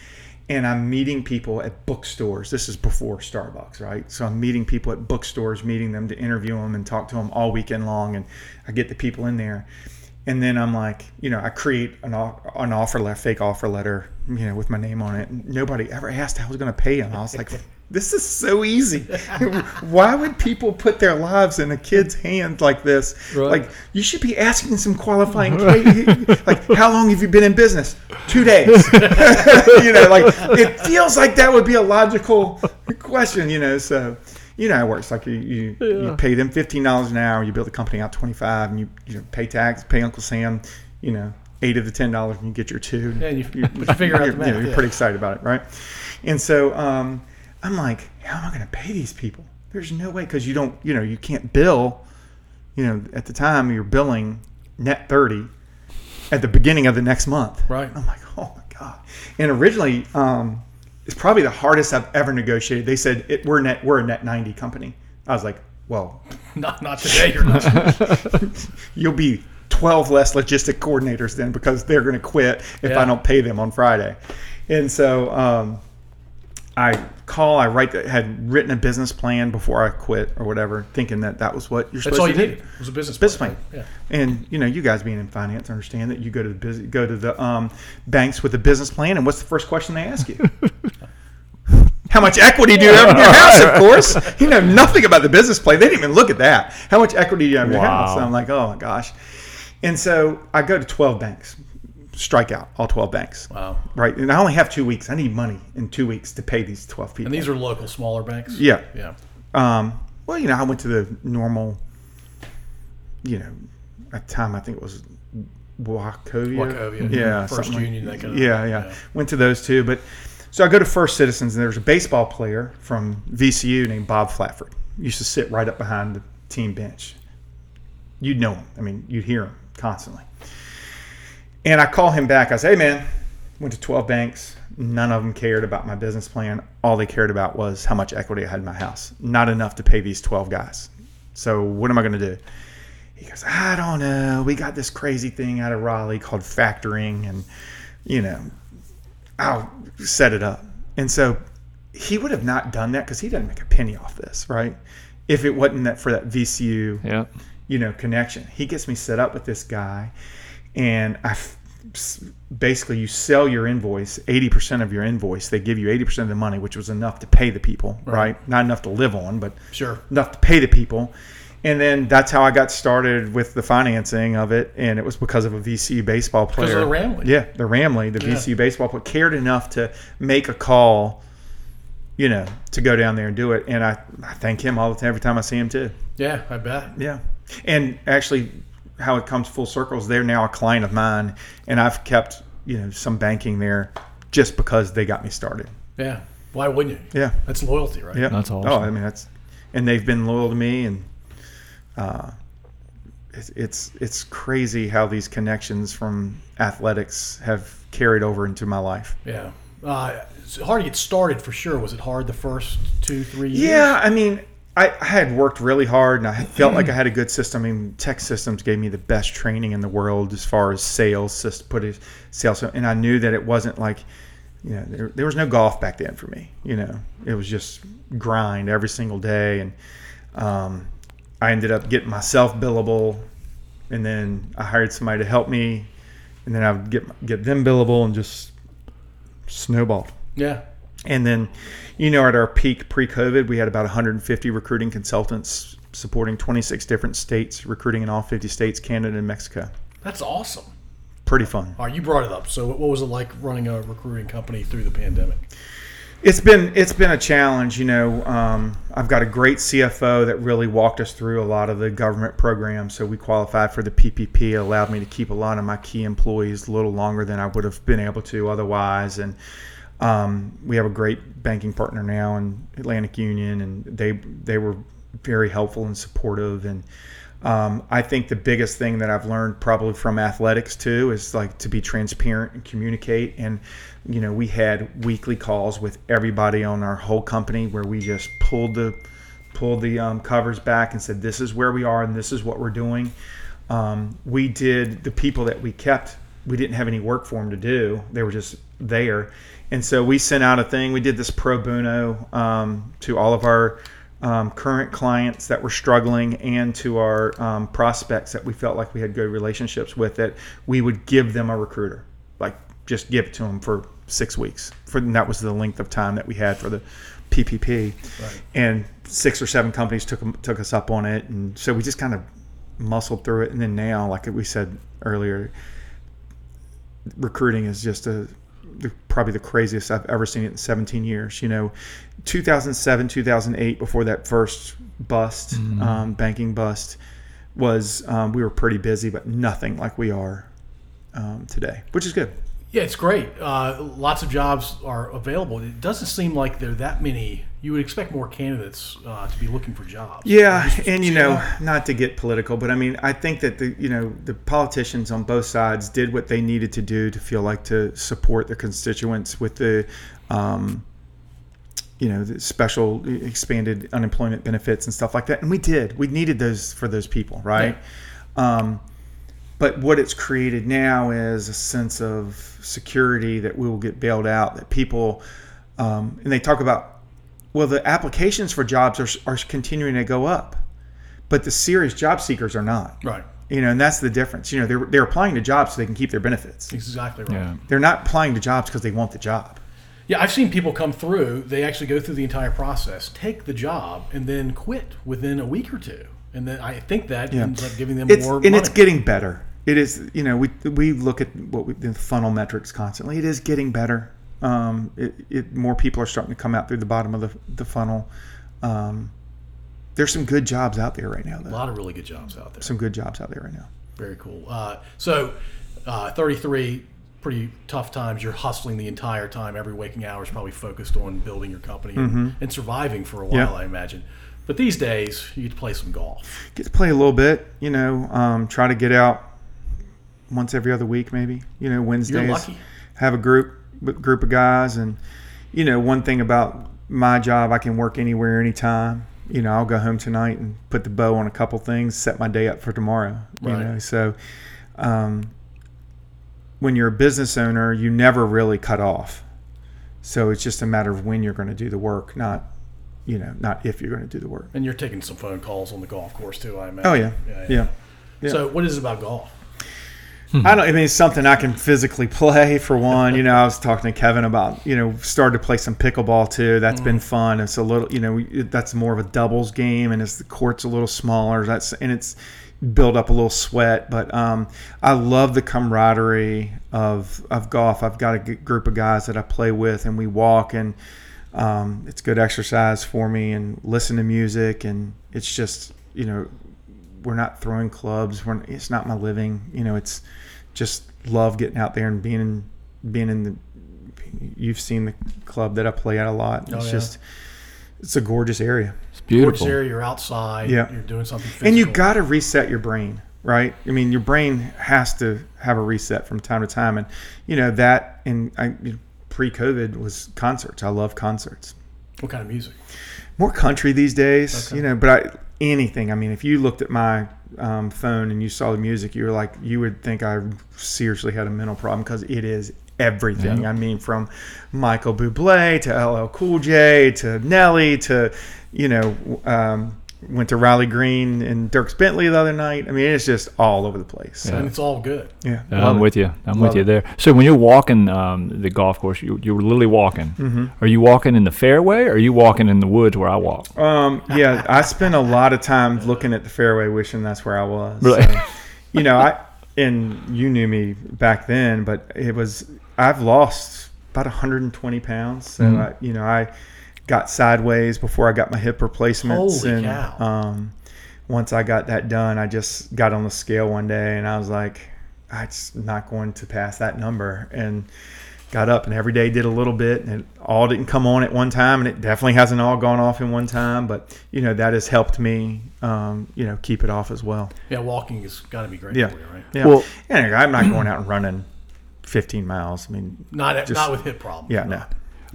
And I'm meeting people at bookstores. This is before Starbucks, right? So I'm meeting people at bookstores, meeting them to interview them and talk to them all weekend long. And I get the people in there. And then I'm like, you know, I create an, an offer letter, fake offer letter, you know, with my name on it. Nobody ever asked how I was going to pay them. I was like, this is so easy. Why would people put their lives in a kid's hand like this? Right. Like, you should be asking some qualifying. like, how long have you been in business? Two days. you know, like it feels like that would be a logical question. You know, so you know how it works. Like you, you, you pay them fifteen dollars an hour. You build a company out twenty five, and you you know, pay tax, pay Uncle Sam. You know, eight of the ten dollars, and you get your two. Yeah, you- but you figure out the you're, math, you know, you're yeah. pretty excited about it, right? And so um, I'm like, how am I going to pay these people? There's no way because you don't, you know, you can't bill. You know, at the time you're billing net thirty at the beginning of the next month. Right. I'm like, oh my god. And originally, um, it's probably the hardest I've ever negotiated. They said it, we're net, we're a net ninety company. I was like, well, not not today. You're not. you'll be 12 less logistic coordinators then because they're going to quit if Yeah. I don't pay them on Friday. And so um, I call, I write, the, had written a business plan before I quit or whatever, thinking that that was what you're That's supposed all you to do. needed. It was a business Business plan. plan. Yeah. And you know, you guys being in finance understand that you go to the bus- go to the um, banks with a business plan, and what's the first question they ask you? How much equity do you have in your house? Of course, you know nothing about the business plan. They didn't even look at that. How much equity do you have in your house? And I'm like, oh my gosh. And so I go to 12 banks, strike out all 12 banks, Wow. right? And I only have two weeks. I need money in two weeks to pay these 12 people. And these are local, smaller banks. Yeah. Yeah. Um, well, you know, I went to the normal, you know, at the time I think it was Wachovia. Wachovia, Yeah. First something like- Union, that kind of yeah, yeah, yeah. Went to those two. But so I go to First Citizens and there's a baseball player from VCU named Bob Flatford. Used to sit right up behind the team bench. You'd know him. I mean, you'd hear him constantly. And I call him back. I say, hey, man, went to 12 banks. None of them cared about my business plan. All they cared about was how much equity I had in my house. Not enough to pay these 12 guys. So what am I going to do? He goes, I don't know. We got this crazy thing out of Raleigh called factoring, and you know, I'll set it up. And so he would have not done that because he doesn't make a penny off this, right? If it wasn't that for that VCU, Yeah. you know, connection. He gets me set up with this guy, and I f- basically you sell your invoice, eighty percent of your invoice. They give you eighty percent of the money, which was enough to pay the people, right? Not enough to live on, but Sure. enough to pay the people. And then that's how I got started with the financing of it, and it was because of a VCU baseball player. Because of the Ramley. Yeah, the Ramley, the Yeah. VCU baseball player, cared enough to make a call, you know, to go down there and do it. And I, I thank him all the time, every time I see him too. Yeah, I bet. Yeah. And actually, how it comes full circles. They're now a client of mine, and I've kept you know some banking there just because they got me started. Yeah. Why wouldn't you? Yeah. That's loyalty, right? Yeah, That's awesome. Oh, I mean that's, and they've been loyal to me, and uh, it's it's it's crazy how these connections from athletics have carried over into my life. Yeah. Uh, it's hard to get started for sure. Was it hard the first two, three years? Yeah, I mean, I, I had worked really hard, and I felt like I had a good system. I mean, TEKsystems gave me the best training in the world as far as sales, put it sales, and I knew that it wasn't like, you know, there, there was no golf back then for me. You know, it was just grind every single day, and um, I ended up getting myself billable, and then I hired somebody to help me, and then I would get get them billable, and just snowballed. Yeah. And then, you know, at our peak pre COVID, we had about 150 recruiting consultants supporting 26 different states, recruiting in all 50 states, Canada, and Mexico. That's awesome. Pretty fun. All right, you brought it up. So, what was it like running a recruiting company through the pandemic? It's been it's been a challenge, you know. Um, I've got a great CFO that really walked us through a lot of the government programs. So we qualified for the PPP. It allowed me to keep a lot of my key employees a little longer than I would have been able to otherwise. And um, we have a great banking partner now in Atlantic Union, and they they were very helpful and supportive. And um, I think the biggest thing that I've learned probably from athletics too is like to be transparent and communicate. And you know, we had weekly calls with everybody on our whole company where we just pulled the pulled the um, covers back and said, "This is where we are, and this is what we're doing." Um, we did the people that we kept. We didn't have any work for them to do. They were just there, and so we sent out a thing. We did this pro bono um, to all of our um, current clients that were struggling and to our um, prospects that we felt like we had good relationships with. That we would give them a recruiter, like just give it to them for six weeks. For and that was the length of time that we had for the PPP, Right. and six or seven companies took took us up on it, and so we just kind of muscled through it. And then now, like we said earlier, recruiting is just a the, probably the craziest I've ever seen it in 17 years. You know, 2007, 2008, before that first bust, um, banking bust, was um, we were pretty busy, but nothing like we are um, today, which is good. Yeah, it's great. Uh, lots of jobs are available. It doesn't seem like there are that many. You would expect more candidates uh, to be looking for jobs. Yeah, and you know, not to get political, but I mean, I think that the you know the politicians on both sides did what they needed to do to feel like to support their constituents with the, um, you know, the special expanded unemployment benefits and stuff like that, and we did. We needed those for those people, right? Um, but what it's created now is a sense of security that we will get bailed out. That people, um, and they talk about well, the applications for jobs are, are continuing to go up, but the serious job seekers are not. right. You know, and that's the difference. You know, they're, they're applying to jobs so they can keep their benefits. Exactly right. Yeah. They're not applying to jobs because they want the job. Yeah, I've seen people come through. They actually go through the entire process, take the job, and then quit within a week or two. And then I think that Yeah. ends up giving them It's more and money. it's getting better. It is. You know, we we look at what we, the funnel metrics constantly. It is getting better. Um, it, it more people are starting to come out through the bottom of the the funnel. Um, there's some good jobs out there right now. a lot of really good jobs out there. Some good jobs out there right now. Very cool. Uh, so, uh, 33, pretty tough times. You're hustling the entire time. Every waking hour is probably focused on building your company and, and surviving for a while, Mm-hmm. Yeah. I imagine. But these days, you get to play some golf. Get to play a little bit. You know, um, try to get out once every other week, maybe. You know, Wednesdays. lucky. Have a group group of guys, and you know, one thing about my job, I can work anywhere, anytime. You know, I'll go home tonight and put the bow on a couple things, set my day up for tomorrow. You know, so um, when you're a business owner, you never really cut off. So it's just a matter of when you're going to do the work, not you know, not if you're going to do the work. And you're taking some phone calls on the golf course too, I imagine. Oh yeah, yeah. yeah. So, what is it about golf? I don't. I mean, it's something I can physically play for one. You know, I was talking to Kevin about you know started to play some pickleball too. That's been fun. It's a little you know that's more of a doubles game, and it's the court's a little smaller, that's and it's build up a little sweat. But um, I love the camaraderie of of golf. I've got a g- group of guys that I play with, and we walk and. Um, it's good exercise for me and listen to music and it's just you know we're not throwing clubs. We're, it's not my living. You know, it's just love getting out there and being in, being in the. You've seen the club that I play at a lot. Oh, It's yeah. just, it's a gorgeous area, It's beautiful. Gorgeous beautiful. area, you're outside. Yeah. You're doing something physical. and you got to reset your brain, right? I mean, your brain has to have a reset from time to time, and you know that. And I, pre-COVID was concerts. I love concerts. What kind of music? more country these days, Okay. you know. But I, anything. I mean, if you looked at my um, phone and you saw the music, you were like, you would think I seriously had a mental problem because it is everything. Yeah. I mean, from Michael Bublé to LL Cool J to Nelly to, you know, um, went to Riley Green and Dierks Bentley the other night. I mean, it's just all over the place. And it's all good. Yeah, Yeah, I'm it. with you. I'm Love with you it. there. So when you're walking um, the golf course, you you were literally walking. Mm-hmm. Are you walking in the fairway, or are you walking in the woods where I walk? Um, yeah, I spent a lot of time looking at the fairway, wishing that's where I was. Really? So, you know, I and you knew me back then, but it was I've lost about 120 pounds. So Mhm. I, you know, I got sideways before I got my hip replacements, Holy and cow. um, once I got that done, I just got on the scale one day and I was like, I'm not going to pass that number, and got up and every day did a little bit and it all didn't come on at one time and it definitely hasn't all gone off in one time but you know that has helped me um, you know keep it off as well Yeah, walking has got to be great Yeah. for you, right? yeah Well- and i'm not going out and running 15 miles i mean Not Just- not with hip problems. yeah no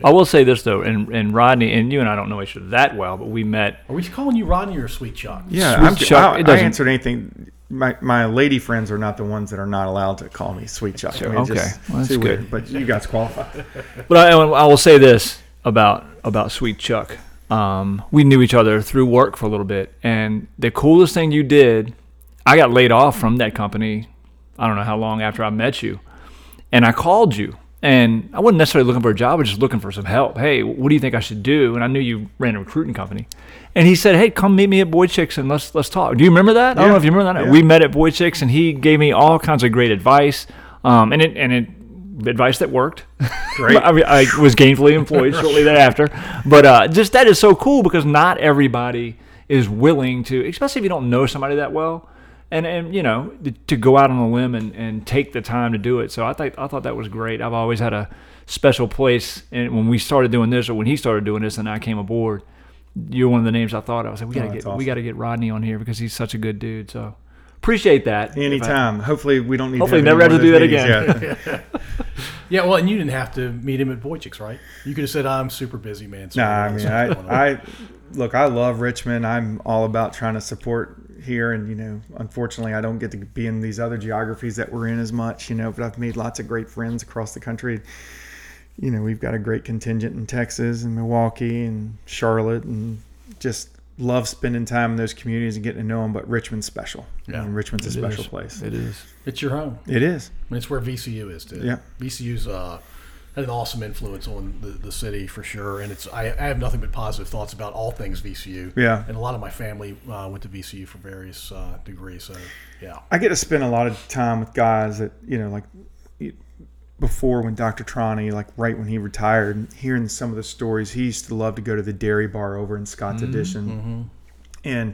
I will say this though, and, and Rodney and you and I don't know each other that well, but we met. Are we calling you Rodney or Sweet Chuck? yeah Sweet I'm, Chuck, I, it I doesn't- answered anything my, my lady friends are not the ones that are not allowed to call me sweet chuck I mean, Okay. just Well, that's too good. weird, but you guys qualify But I, I will say this about about Sweet Chuck. Um, we knew each other through work for a little bit, and the coolest thing you did, I got laid off from that company. I don't know how long after I met you, and I called you, and I wasn't necessarily looking for a job, I was just looking for some help. Hey, what do you think I should do? And I knew you ran a recruiting company, and he said, Hey, come meet me at Boychiks and let's let's talk. Do you remember that? I don't know if you remember that. Yeah. We met at Boychiks, and he gave me all kinds of great advice, um, and it and it advice that worked. Great. I, mean, I was gainfully employed shortly thereafter. But uh, just that is so cool because not everybody is willing to, especially if you don't know somebody that well, and and you know to go out on a limb and, and take the time to do it. So I think I thought that was great. I've always had a special place, and when we started doing this, or when he started doing this, and I came aboard, you're one of the names I thought of. I like we gotta Oh, get that's we gotta get Rodney on here because he's such a good dude. So appreciate that. anytime hopefully we don't need Hopefully to have never have to do that again. Yeah. Yeah, well, and you didn't have to meet him at Boychiks, right? You could have said, "I'm super busy, man." So Nah, I mean, something going on." I, I look, I love Richmond. I'm all about trying to support here, and you know, unfortunately, I don't get to be in these other geographies that we're in as much, you know. But I've made lots of great friends across the country. You know, we've got a great contingent in Texas and Milwaukee and Charlotte, and just love spending time in those communities and getting to know them. But Richmond's special. Yeah. I mean, Richmond's a special is. place. It is. it's your home. It is. I mean, it's where VCU is too. Yeah. VCU's uh, had an awesome influence on the, the city for sure, and it's I, I have nothing but positive thoughts about all things VCU. Yeah. and a lot of my family uh, went to VCU for various uh, degrees. So yeah, I get to spend a lot of time with guys that you know, like before when Dr. Trani, like right when he retired, and hearing some of the stories. He used to love to go to the dairy bar over in Scott's Addition, and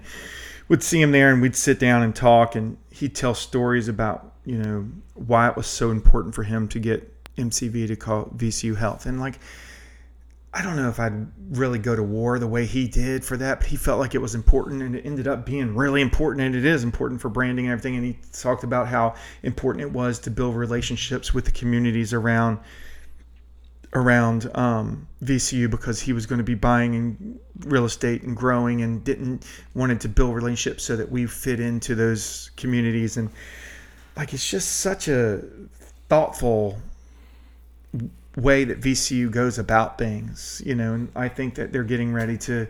would see him there, and we'd sit down and talk, and he'd tell stories about you know why it was so important for him to get MCV to call VCU Health, and like. I don't know if I'd really go to war the way he did for that, but he felt like it was important and it ended up being really important and it is important for branding and everything. And he talked about how important it was to build relationships with the communities around around um, VCU because he was going to be buying real estate and growing and didn't wanted to build relationships so that we fit into those communities and like it's just such a thoughtful way that VCU goes about things, you know, and I think that they're getting ready to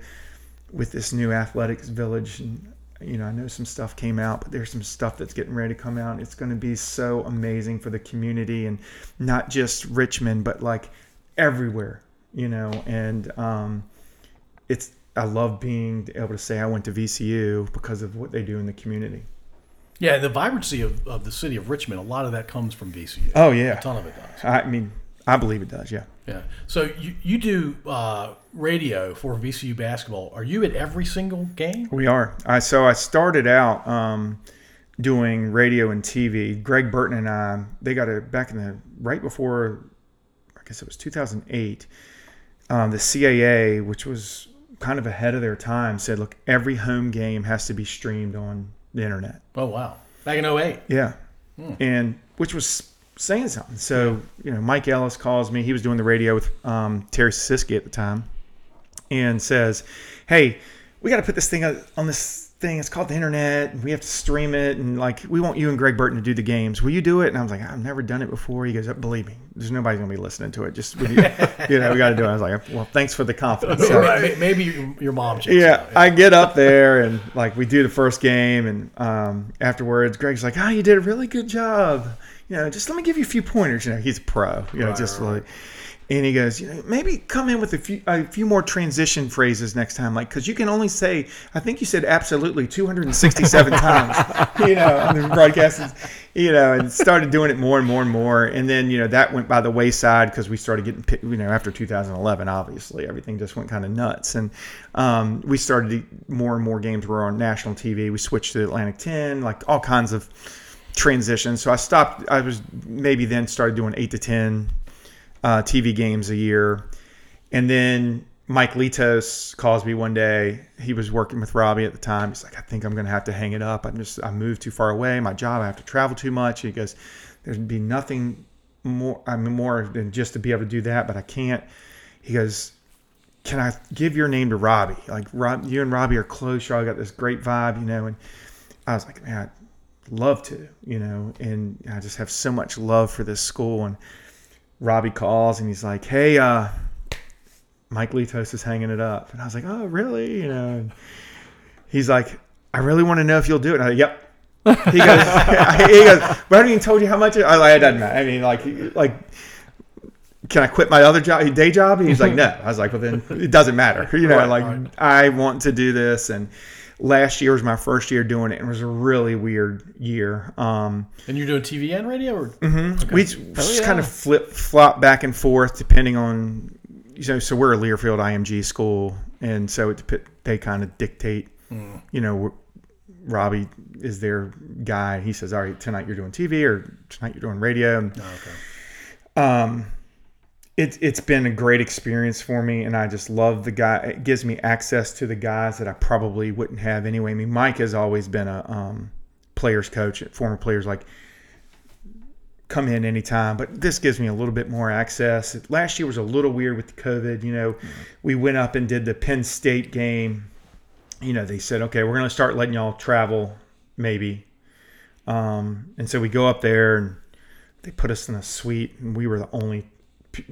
with this new athletics village and you know, I know some stuff came out, but there's some stuff that's getting ready to come out. It's going to be so amazing for the community and not just Richmond, but like everywhere, you know, and um it's I love being able to say I went to VCU because of what they do in the community. Yeah, the vibrancy of, of the city of Richmond, a lot of that comes from VCU. Oh yeah, a ton of it does. I mean, I believe it does. Yeah. Yeah. So you, you do uh, radio for VCU basketball. Are you at every single game? We are. I so I started out um, doing radio and TV. Greg Burton and I, they got it back in the right before, I guess it was 2008. Um, the CAA, which was kind of ahead of their time, said, "Look, every home game has to be streamed on the internet." Oh wow! Back in 08. Yeah. And which was saying something. So, you know, Mike Ellis calls me. He was doing the radio with um, Terry Siski at the time and says, Hey, we got to put this thing on on this thing. It's called the internet. And we have to stream it. And like, we want you and Greg Burton to do the games. Will you do it? And I was like, I've never done it before. He goes, Believe me, there's nobody going to be listening to it. Just, you, you know, we got to do it. I was like, Well, thanks for the confidence. So- May- Maybe your, your mom. checks yeah, out. I get up there and like we do the first game, and um, afterwards, Greg's like, "Oh, you did a really good job. You know, just let me give you a few pointers. You know, he's a pro. You know, Right, just right, like." And he goes, you know, maybe come in with a few a few more transition phrases next time, like because you can only say, I think you said absolutely 267 times, you know, on the broadcast, you know, and started doing it more and more and more, and then you know that went by the wayside because we started getting, you know, after 2011, obviously everything just went kind of nuts, and um, we started more and more games were on national TV. We switched to Atlantic 10, like all kinds of transitions. So I stopped. I was maybe then started doing eight to ten uh, TV games a year, and then Mike Litos calls me one day. He was working with Robbie at the time. He's like, I think I'm going to have to hang it up. I'm just I moved too far away. My job. I have to travel too much. He goes, there'd be nothing more. I mean, more than just to be able to do that, but I can't. He goes, can I give your name to Robbie? Like Rob, you and Robbie are close. Y'all got this great vibe, you know. And I was like, man, love to, you know. And I just have so much love for this school. And Robbie calls and he's like, hey, uh, Mike Litos is hanging it up. And I was like, oh, really? You know. And he's like, I really want to know if you'll do it. And I was like, yep. He goes, he goes, but I haven't even told you how much. It, I like, it doesn't matter. I mean, like, like can I quit my other job, day job? And he's like, no. I was like, well, then it doesn't matter. You know, Right, like right. I want to do this. And last year was my first year doing it. and It was a really weird year. Um, And you're doing TV and radio, or we just yeah. kind of flip flop back and forth depending on, you know, so we're a Learfield IMG school. And so it, they kind of dictate, you know, Robbie is their guy. He says, all right, tonight you're doing TV or tonight you're doing radio. And, Oh, okay. um, it's it's been a great experience for me, and I just love the guy. It gives me access to the guys that I probably wouldn't have anyway. I mean, Mike has always been a um, players coach, former players like come in anytime, but this gives me a little bit more access. Last year was a little weird with the COVID. You know, we went up and did the Penn State game. You know, they said, okay, we're going to start letting y'all travel, maybe. Um, and so we go up there and they put us in a suite, and we were the only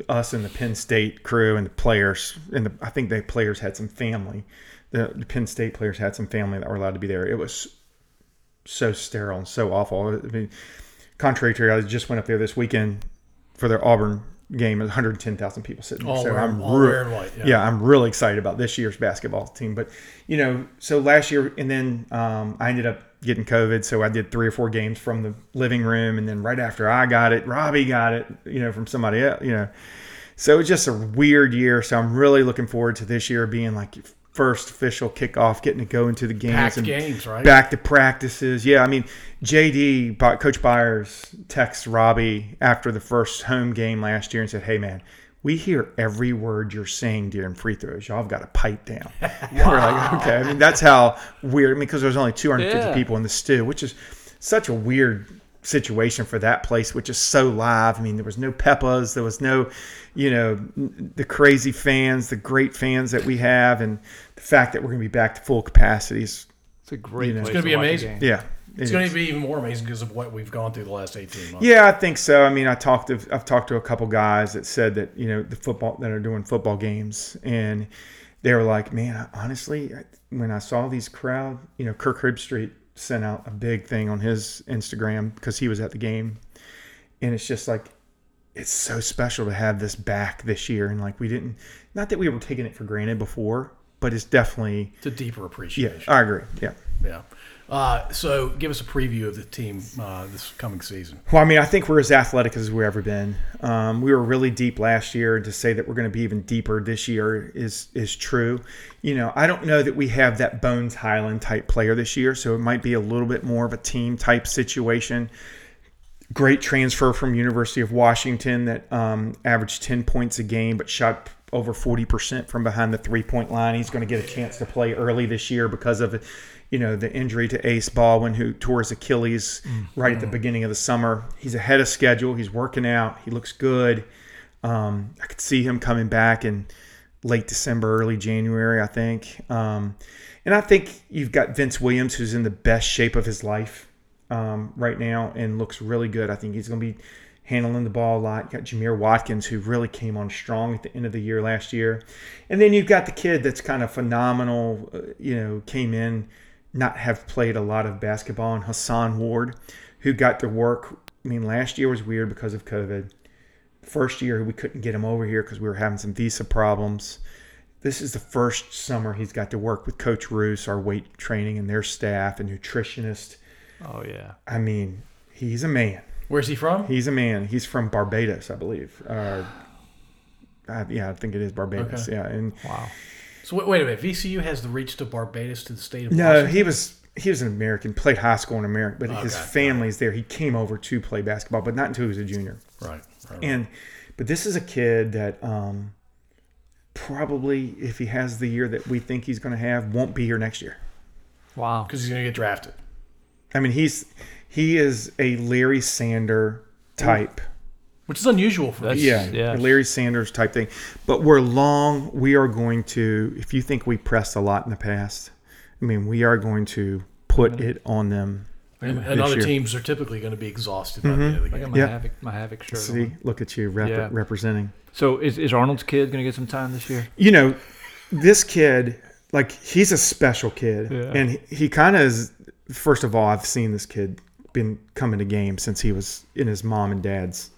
us and the Penn State crew and the players. And the, I think the players had some family. The, the Penn State players had some family that were allowed to be there. It was so sterile and so awful. I mean, contrary to I just went up there this weekend for their Auburn game. 110,000 people sitting there. All so wearing- I'm all re- wearing white, yeah. yeah, I'm really excited about this year's basketball team. But you know, so last year, and then um, I ended up getting COVID, so I did three or four games from the living room, and then right after I got it, Robbie got it, you know, from somebody else, you know. So it's just a weird year. So I'm really looking forward to this year being like first official kickoff, getting to go into the games Packed and games, right? back to practices. Yeah, I mean, JD, Coach Byers, texts Robbie after the first home game last year and said, "Hey, man, we hear every word you're saying during free throws. Y'all have got to pipe down. We're like, okay. I mean, that's how weird. I mean, because there's only 250 Yeah. people in the Stu, which is such a weird situation for that place, which is so live. I mean, there was no Peppas, there was no, you know, the crazy fans, the great fans that we have, and the fact that we're going to be back to full capacity is, It's a great. know, it's gonna be amazing. yeah. It It's going to be even more amazing because of what we've gone through the last 18 months. Yeah, I think so. I mean, I talked to I've talked to a couple guys that said that you know the football that are doing football games, and they were like, "Man, I, honestly, I- when I saw these crowd, you know, Kirk Herbstreit sent out a big thing on his Instagram because he was at the game, and it's just like." It's so special to have this back this year, and like we didn't, not that we were taking it for granted before, but it's definitely, It's a deeper yeah, appreciation. I agree, yeah. Yeah. Uh, so give us a preview of the team uh, this coming season. Well, I mean, I think we're as athletic as we've ever been. Um, we were really deep last year. To say that we're going to be even deeper this year is is true. You know, I don't know that we have that Bones Hyland type player this year, so it might be a little bit more of a team type situation. Great transfer from University of Washington that um, averaged ten points a game, but shot over forty percent from behind the three point line. He's going to get a chance to play early this year because of you know the injury to Ace Baldwin, who tore his Achilles right at the beginning of the summer. He's ahead of schedule. He's working out. He looks good. Um, I could see him coming back in late December, early January, I think. Um, and I think you've got Vince Williams, who's in the best shape of his life um, right now and looks really good. I think he's going to be handling the ball a lot. You got Jamir Watkins, who really came on strong at the end of the year last year. And then you've got the kid that's kind of phenomenal, uh, you know, came in, not have played a lot of basketball, and Hason Ward, who got to work. I mean, last year was weird because of COVID. First year, we couldn't get him over here because we were having some visa problems. This is the first summer he's got to work with Coach Roos, our weight training and their staff and nutritionist. Oh yeah. I mean, he's a man. Where's he from? He's a man. He's from Barbados, I believe. Uh, yeah, I think it is Barbados. Okay. Yeah, and Wow. So wait, wait a minute. VCU has the reach to Barbados to the state of no, Washington? he was he was an American. Played high school in America, but his Okay. family's there. He came over to play basketball, but not until he was a junior. Right. right, right. And but this is a kid that um, probably, if he has the year that we think he's going to have, won't be here next year. Wow. Because he's going to get drafted. I mean, he's he is a Larry Sander type. Which is unusual for That's- VCU. Yeah, Yeah. Larry Sanders type thing. But we're long. We are going to. If you think we pressed a lot in the past, I mean, we are going to put it on them. And, and other year. teams are typically going to be exhausted by the mm-hmm. end of the I got game. my Yeah. havoc, my havoc shirt. See, on. look at you rep- Yeah. representing. So is, is Arnold's kid gonna get some time this year? You know, this kid, like, he's a special kid, Yeah. and he, he kind of is. First of all, I've seen this kid been coming to games since he was in his mom and dad's.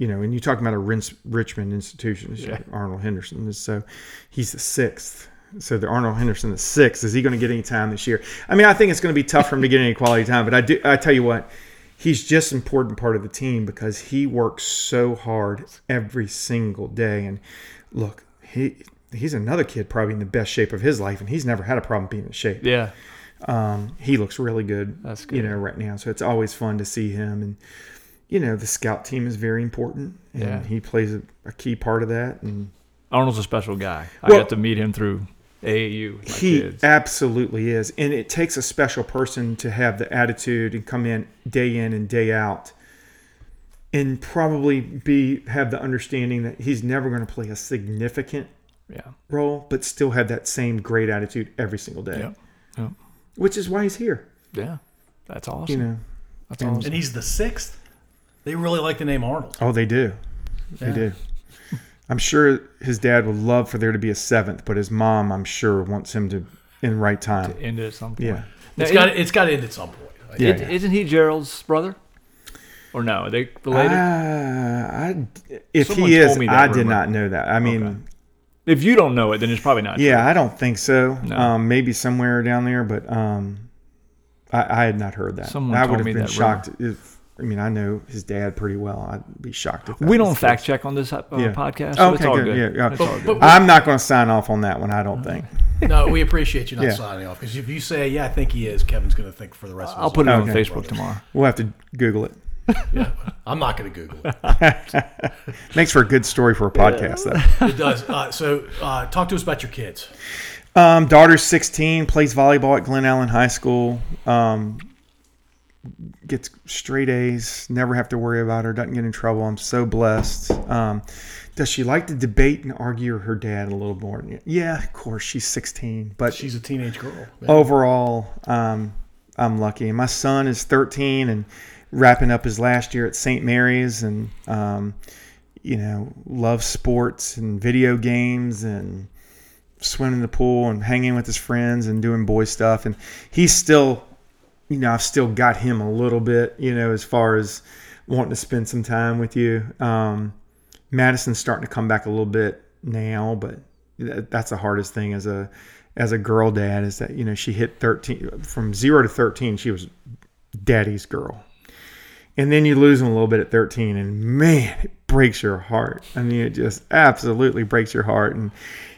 You know, and you talk about a Rince, Richmond institution, Yeah. like Arnold Henderson. is So he's the sixth. So the Arnold Henderson is sixth. Is he going to get any time this year? I mean, I think it's going to be tough for him to get any quality time. But I do. I tell you what, he's just an important part of the team because he works so hard every single day. And look, he he's another kid probably in the best shape of his life, and he's never had a problem being in shape. Yeah. Um, he looks really good. That's good. You know, right now, so it's always fun to see him. And you know, the scout team is very important, and Yeah. he plays a, a key part of that. And Arnold's a special guy. I Well- got to meet him through AAU. With my he kids. absolutely is, and it takes a special person to have the attitude and come in day in and day out, and probably be have the understanding that he's never going to play a significant yeah. role, but still have that same great attitude every single day. Yeah. Yeah. Which is why he's here. Yeah. That's awesome. You know. That's and- awesome. And he's the sixth. They really like the name Arnold. Oh, they do. They Yeah. do. I'm sure his dad would love for there to be a seventh, but his mom, I'm sure, wants him to in right time. to end it at some point. Yeah. Now, It's got it's got to end at some point. Yeah. It, Isn't he Gerald's brother? Or no? Are they Uh, related? I, if Someone he is, me that I did not know that. I mean, Okay. if you don't know it, then it's probably not. yeah, I don't think so. No. Um, maybe somewhere down there, but um, I, I had not heard that. Someone I told would have me been that shocked if. I mean, I know his dad pretty well. I'd be shocked if that We don't fact case. check on this uh, Yeah. podcast, so it's Okay, all good. good. Yeah, yeah. It's all But- good. but- I'm not going to sign off on that one. I don't think. No, we appreciate you not Yeah. signing off because if you say yeah, I think he is, Kevin's going to think for the rest of I'll his put it life. on Okay. Facebook tomorrow. We'll have to Google it. Yeah, I'm not going to Google it. Makes for a good story for a podcast, though. It does. Uh, so, uh, talk to us about your kids. Um, daughter's 16, plays volleyball at Glen Allen High School. Um, gets straight A's, never have to worry about her, doesn't get in trouble. I'm so blessed. Um, does she like to debate and argue with her dad a little more? Yeah, of course. She's 16, but She's a teenage girl. overall, um, I'm lucky. And my son is 13 and wrapping up his last year at St. Mary's, and um, you know, loves sports and video games and swimming in the pool and hanging with his friends and doing boy stuff. And he's still, you know, I've still got him a little bit, you know, as far as wanting to spend some time with you. Um, Madison's starting to come back a little bit now, but that's the hardest thing as a as a girl dad is that you know she hit 13 from 0 to 13 she was daddy's girl and then you lose them a little bit at 13 and man it breaks your heart i mean it just absolutely breaks your heart and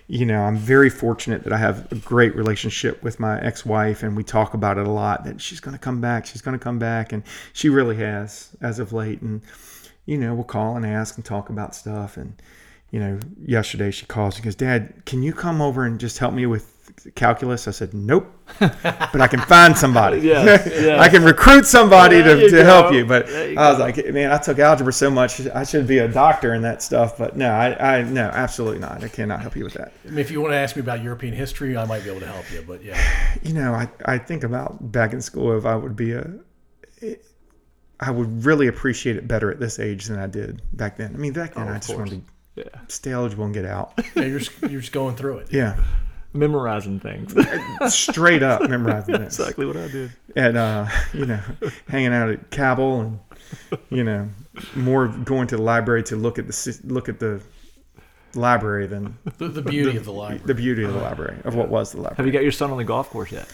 you know i'm very fortunate that i have a great relationship with my ex-wife and we talk about it a lot that she's going to come back she's going to come back and she really has as of late. And you know we'll call and ask and talk about stuff. And you know yesterday she calls and goes dad can you come over and just help me with calculus i said nope but i can find somebody Yes, yes. i can recruit somebody There to, to help you but you i was go. like man i took algebra so much i should be a doctor and that stuff but no i, I no absolutely not i cannot help you with that I mean, if you want to ask me about European history, I might be able to help you. But yeah, you know i, I think about back in school if i would be a i would really appreciate it better at this age than i did back then i mean back then Oh, i of just wanted Yeah. to stay eligible and get out yeah you're just, you're just going through it. yeah Memorizing things. straight up memorizing this exactly what I did. and uh, you know, hanging out at Cabell, and you know, more going to the library to look at the look at the library than The, the beauty of the library. the beauty of the library of what was the library. Have you got your son on the golf course yet?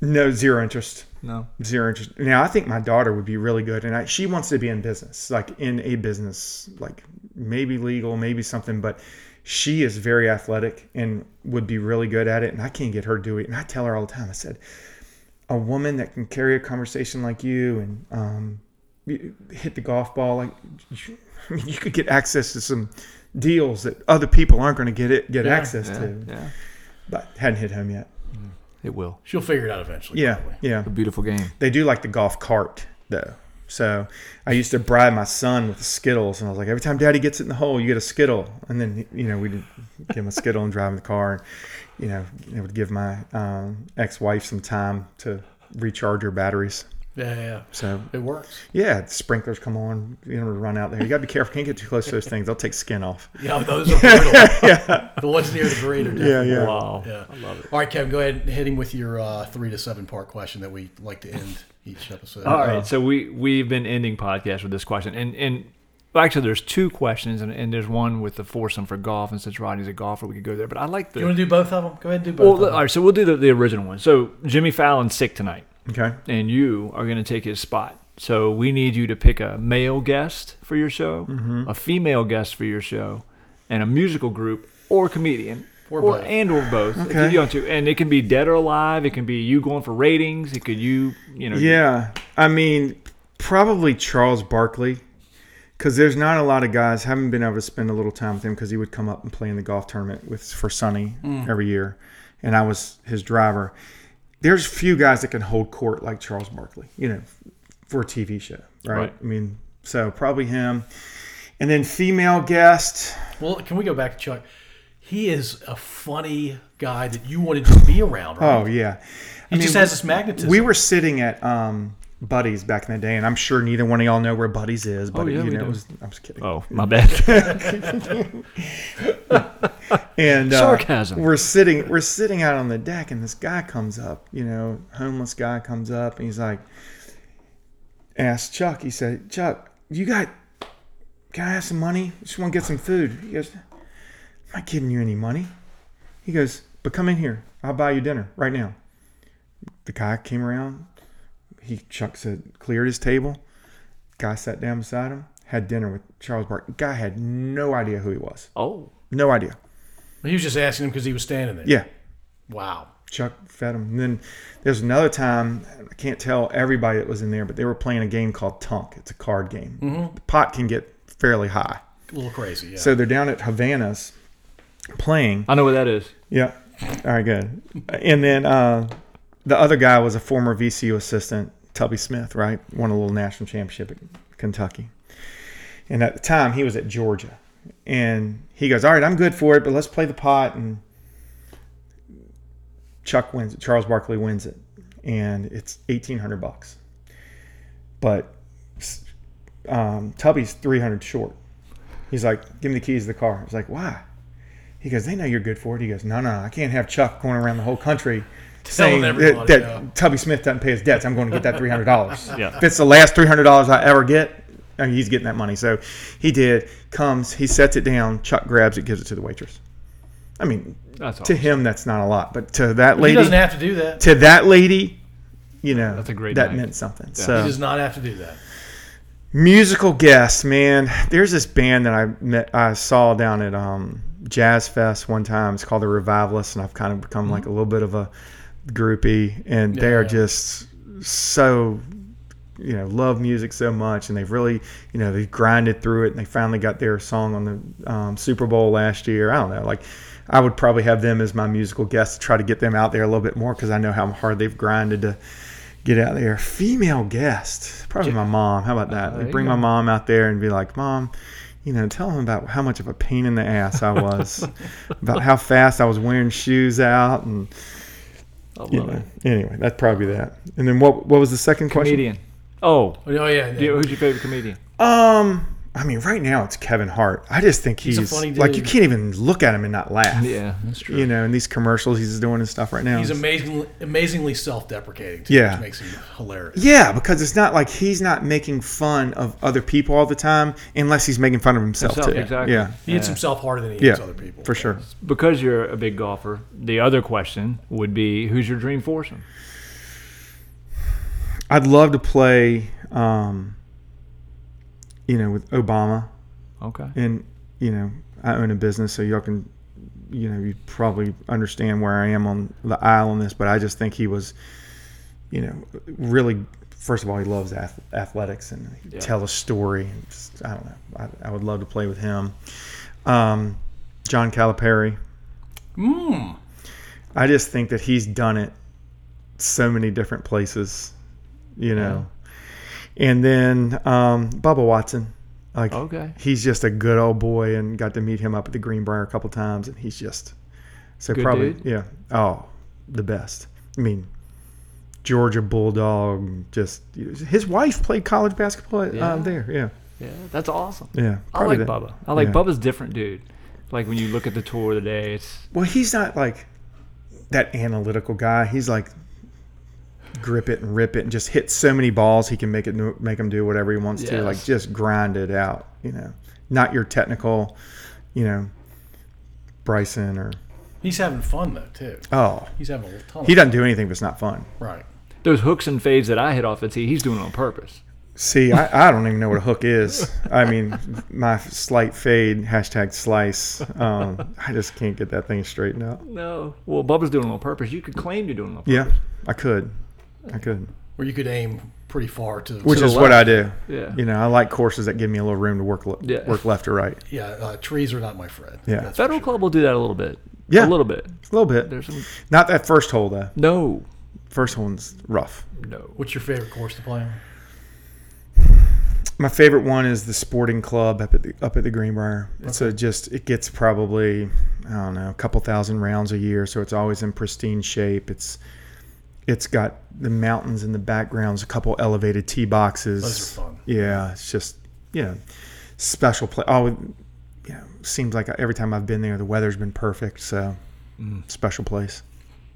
No, zero interest. No. Zero interest. Now, I think my daughter would be really good, and I, she wants to be in business, like in a business, like maybe legal, maybe something. But she is very athletic and would be really good at it, and I can't get her to do it. And I tell her all the time. I said, a woman that can carry a conversation like you and um, hit the golf ball like you, I mean, you could get access to some deals that other people aren't going to get it get Yeah, access Yeah. to. Yeah. But hadn't hit home yet. It will. She'll figure it out eventually. Yeah, probably. yeah. A beautiful game. They do like the golf cart though. So I used to bribe my son with Skittles, and I was like, every time Daddy gets it in the hole, you get a Skittle. And then you know we'd give him a Skittle and drive in the car, and you know it would give my um, ex-wife some time to recharge her batteries. yeah, yeah. So It works. yeah, sprinklers come on, you know, run out there. You got to be careful. Can't get too close to those things; they'll take skin off. Yeah, those are brutal. yeah. The ones near the green are Yeah, definitely yeah. Wow. Yeah. I love it. All right, Kevin, go ahead and hit him with your uh, three to seven part question that we like to end each episode. All right, so we we've been ending podcast with this question, and and well, actually, there's two questions, and, and there's one with the foursome for golf, and since Rodney's a golfer, we could go there. But I like the You want to do both of them? Go ahead and do both. well. of them. right, so we'll do the, the original one. So Jimmy Fallon's sick tonight, Okay. and you are going to take his spot. So we need you to pick a male guest for your show, Mm-hmm. a female guest for your show, and a musical group or comedian. Or Or, both. and or both, if Okay. you want to, and it can be dead or alive. It can be you going for ratings. It could you, you know, Yeah, I mean, probably Charles Barkley, because there's not a lot of guys. Haven't been able to spend a little time with him because he would come up and play in the golf tournament with for Sonny mm. every year, and I was his driver. There's few guys that can hold court like Charles Barkley, you know, for a TV show, right? Right. I mean, so probably him, and then female guest. Well, can we go back to Chuck? He is a funny guy that you wanted to be around, right? Oh yeah, he just has this magnetism. we were sitting at um, Buddies back in the day, and I'm sure neither one of y'all know where Buddies is, but Oh, yeah, you we know, was, I was kidding. Oh, my bad. and uh, Sarcasm. We're sitting, we're sitting out on the deck, and this guy comes up. You know, homeless guy comes up, and he's like, asked Chuck. He said, "Chuck, you got? Can I have some money? Just want to get some food." He goes, "I'm not giving you any money." He goes, "But come in here. I'll buy you dinner right now." The guy came around. He Chuck said, cleared his table. Guy sat down beside him, had dinner with Charles Barkley. Guy had no idea who he was. oh, No idea. he was just asking him because he was standing there. Yeah. Wow. Chuck fed him. And then there's another time I can't tell everybody that was in there, but they were playing a game called Tunk. It's a card game. Mm-hmm. The pot can get fairly high, A little crazy. Yeah. so they're down at Havana's playing. I know what that is. Yeah. All right, good. And then uh, the other guy was a former VCU assistant, Tubby Smith, right? Won a little national championship at Kentucky. And at the time, he was at Georgia. And he goes, All right, I'm good for it, but let's play the pot. And Chuck wins it. Charles Barkley wins it. And it's 1800 bucks. But um, Tubby's 300 short. He's like, Give me the keys to the car. I was like, Why? He goes, they know you're good for it. He goes, no, no, I can't have Chuck going around the whole country saying that, that yeah. Tubby Smith doesn't pay his debts. I'm going to get that three hundred dollars. Yeah. If it's the last three hundred dollars I ever get, I mean, he's getting that money. So he did. Comes, he sets it down. Chuck grabs it, gives it to the waitress. I mean, That's to awesome. him that's not a lot, but to that lady, he doesn't have to do that. to that lady, you know, That's a great that night. meant something. He So he does not have to do that. musical guests, man. There's this band that I met, I saw down at um, Jazz Fest one time. It's called the Revivalists, and I've kind of become like a little bit of a groupie. And they are Yeah. just so, you know, love music so much, and they've really, you know, they've grinded through it, and they finally got their song on the um, Super Bowl last year. I don't know, like. I would probably have them as my musical guest to try to get them out there a little bit more because I know how hard they've grinded to get out there. Female guest, probably my mom. How about that? They bring my mom out there and be like, "Mom, you know, tell them about how much of a pain in the ass I was, about how fast I was wearing shoes out, and you know." Anyway, that's probably that. And then what? What was the second Comedian. Oh, Oh yeah. yeah. do you- who's your favorite comedian? Um, I mean, right now it's Kevin Hart. I just think he's, He's a funny like you can't even look at him and not laugh. Yeah, that's true. You know, in these commercials he's doing and stuff right now. He's amazingly, amazingly self-deprecating. Too, Yeah. which makes him hilarious. Yeah, because it's not like he's not making fun of other people all the time, unless he's making fun of himself, Himself, too. exactly. Yeah, He hits Yeah. himself harder than he yeah, hits other people. for sure. Because you're a big golfer, the other question would be who's your dream foursome? I'd love to play, um, you know, with Obama, Okay. and you know, I own a business, so y'all can, you know, you probably understand where I am on the aisle on this, but I just think he was, you know, really. First of all, he loves ath- athletics and he Yeah. tell a story. And just, I don't know. I, I would love to play with him. Um, John Calipari. Mm. I just think that he's done it so many different places, you know. And then um, Bubba Watson, like Okay. he's just a good old boy, and got to meet him up at the Greenbrier a couple times, and he's just so Good probably dude? yeah, oh, the best. I mean, Georgia Bulldog, just his wife played college basketball uh, Yeah. there, yeah, Yeah, that's awesome. yeah. I like that. Bubba. I like Yeah. Bubba's different dude. Like when you look at the tour of the day, it's Well, he's not like that analytical guy. He's like grip it and rip it and just hit so many balls he can make it make him do whatever he wants to. Like just grind it out. You know, not your technical. You know, Bryson or He's having fun though too. oh, He's having a ton. he of doesn't do anything if it's not fun. Right. those hooks and fades that I hit off the tee. He's doing it on purpose. See, I, I don't even know what a hook is. I mean, my slight fade hashtag slice. Um, I just can't get that thing straightened out. No, well, Bubba's doing it on purpose. You could claim you're doing it on purpose. Yeah, I could, I couldn't. Where you could aim pretty far to. which the is what I do. Yeah. You know, I like courses that give me a little room to work le- Yeah. work left or right. yeah, uh, trees are not my friend. Yeah. Federal sure. Club will do that a little bit. Yeah. a little bit. A little bit. There's some Not that first hole though. no, First one's rough. no. What's your favorite course to play on? My favorite one is the Sporting Club up at the up at the Greenbrier. It's a just it gets probably I don't know a couple thousand rounds a year, so it's always in pristine shape. It's it's got the mountains in the backgrounds, a couple elevated tee boxes. Those are fun. Yeah, it's just you know special place. Oh, you know, seems like every time I've been there, the weather's been perfect. So mm. special place.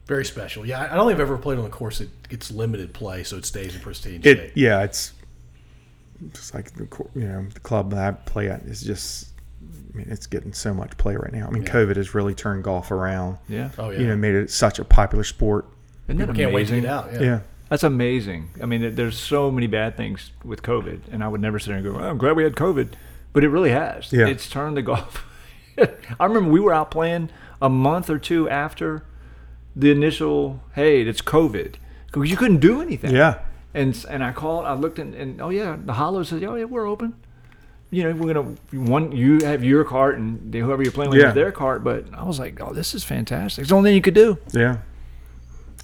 Very special. Yeah, I don't think I've ever played on a course that gets limited play, so it stays in pristine It shape. yeah, it's just like the you know the club that I play at is just. I mean, it's getting so much play right now. I mean, Yeah. COVID has really turned golf around. Yeah, Oh yeah. You know, made it such a popular sport. Isn't that People can't wait to amazing? get out. Yeah. Yeah, That's amazing. I mean, there's so many bad things with COVID, and I would never sit there and go, "Oh, "I'm glad we had COVID," but it really has. Yeah. It's turned the golf. I remember we were out playing a month or two after the initial, hey, it's COVID, because you couldn't do anything. Yeah. And and I called. I looked and, and oh yeah, the Hollow says, oh yeah, we're open. You know, we're gonna one. You have your cart, and whoever you're playing with Yeah. has their cart. But I was like, oh, this is fantastic. It's the only thing you could do. Yeah.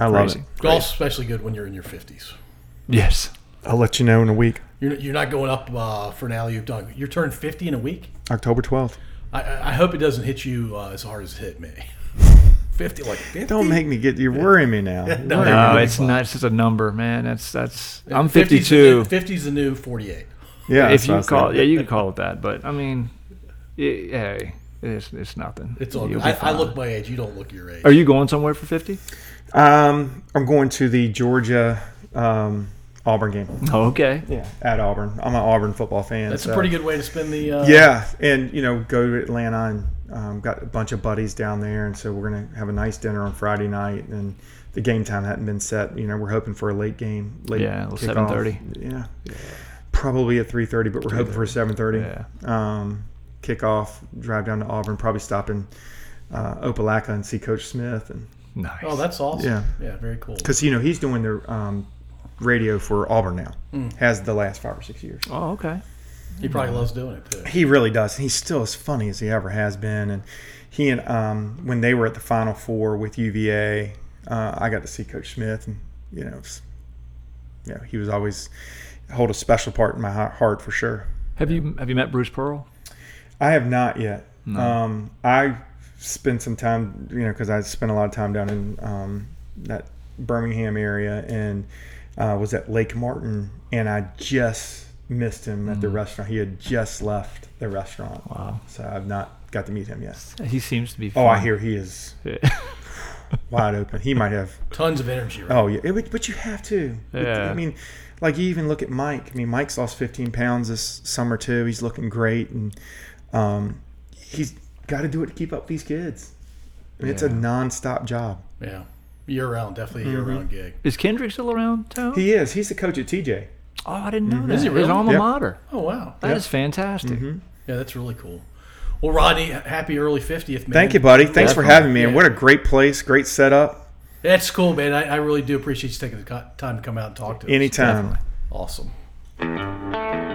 I love Crazy. it. Golf's especially good when you're in your 50s. Yes. I'll let you know in a week. You're, you're not going up uh, for an alley oop dunk. You're turning 50 in a week. October 12th. I, I I hope it doesn't hit you uh, as hard as it hit me. 50, like 50? Don't make me get you're worrying me now. You're No, worrying No, me. it's not. It's just a number, man. That's that's. I'm 52. new- 50's the new 48. yeah, if that's you what I call, said. yeah, you could call it that. But I mean, it, hey, it's it's nothing. It's all You'll good. be I, I fine. look my age. You don't look your age. Are you going somewhere for 50? Um, I'm going to the Georgia um, Auburn game. Okay. Yeah, at Auburn. I'm an Auburn football fan. That's so- a pretty good way to spend the. Uh, Yeah, and you know, go to Atlanta and um, got a bunch of buddies down there, and so we're gonna have a nice dinner on Friday night. And the game time hadn't been set. You know, we're hoping for a late game, late Yeah, kickoff. 7:30. Yeah, probably at three thirty, but we're hoping for a seven thirty. Yeah. Um, kickoff, drive down to Auburn, probably stop in uh, Opelika and see Coach Smith, and Nice. Oh, that's awesome. Yeah. Yeah, very cool. because you know he's doing the um, radio for Auburn now, Mm. has the last five or six years. Oh, okay. He probably loves doing it too. He really does. He's still as funny as he ever has been. And he and um, when they were at the Final Four with UVA, uh, I got to see Coach Smith, and you know, it's, you know, he was always hold a special part in my heart for sure. Have you have you met Bruce Pearl? I have not yet. Um, I spent some time, you know, because I spent a lot of time down in um, that Birmingham area and uh, was at Lake Martin, and I just missed him at the restaurant. He had just left the restaurant. Wow. So I've not got to meet him yet. He seems to be. Oh, I hear he is Yeah. wide open. He might have. Tons of energy. Right? Oh yeah, it but you have to. Yeah. I mean, like you even look at Mike. I mean, Mike's lost 15 pounds this summer too. He's looking great, and um, he's got to do it to keep up with these kids. I mean, it's a Yeah. nonstop job. Yeah, year round, definitely a mm-hmm. year round gig. Is Kendrick still around town? He is. He's the coach at TJ. oh, I didn't know mm-hmm. that. Is he His really? alma Yep. mater. Oh wow, That is fantastic. Mm-hmm. yeah, that's really cool. Well, Rodney, happy early 50th, man. Thank you, buddy. Thanks for having me. And Yeah. what a great place, great setup. That's cool, man. I, I really do appreciate you taking the co- time to come out and talk to us. Anytime. Definitely. Awesome.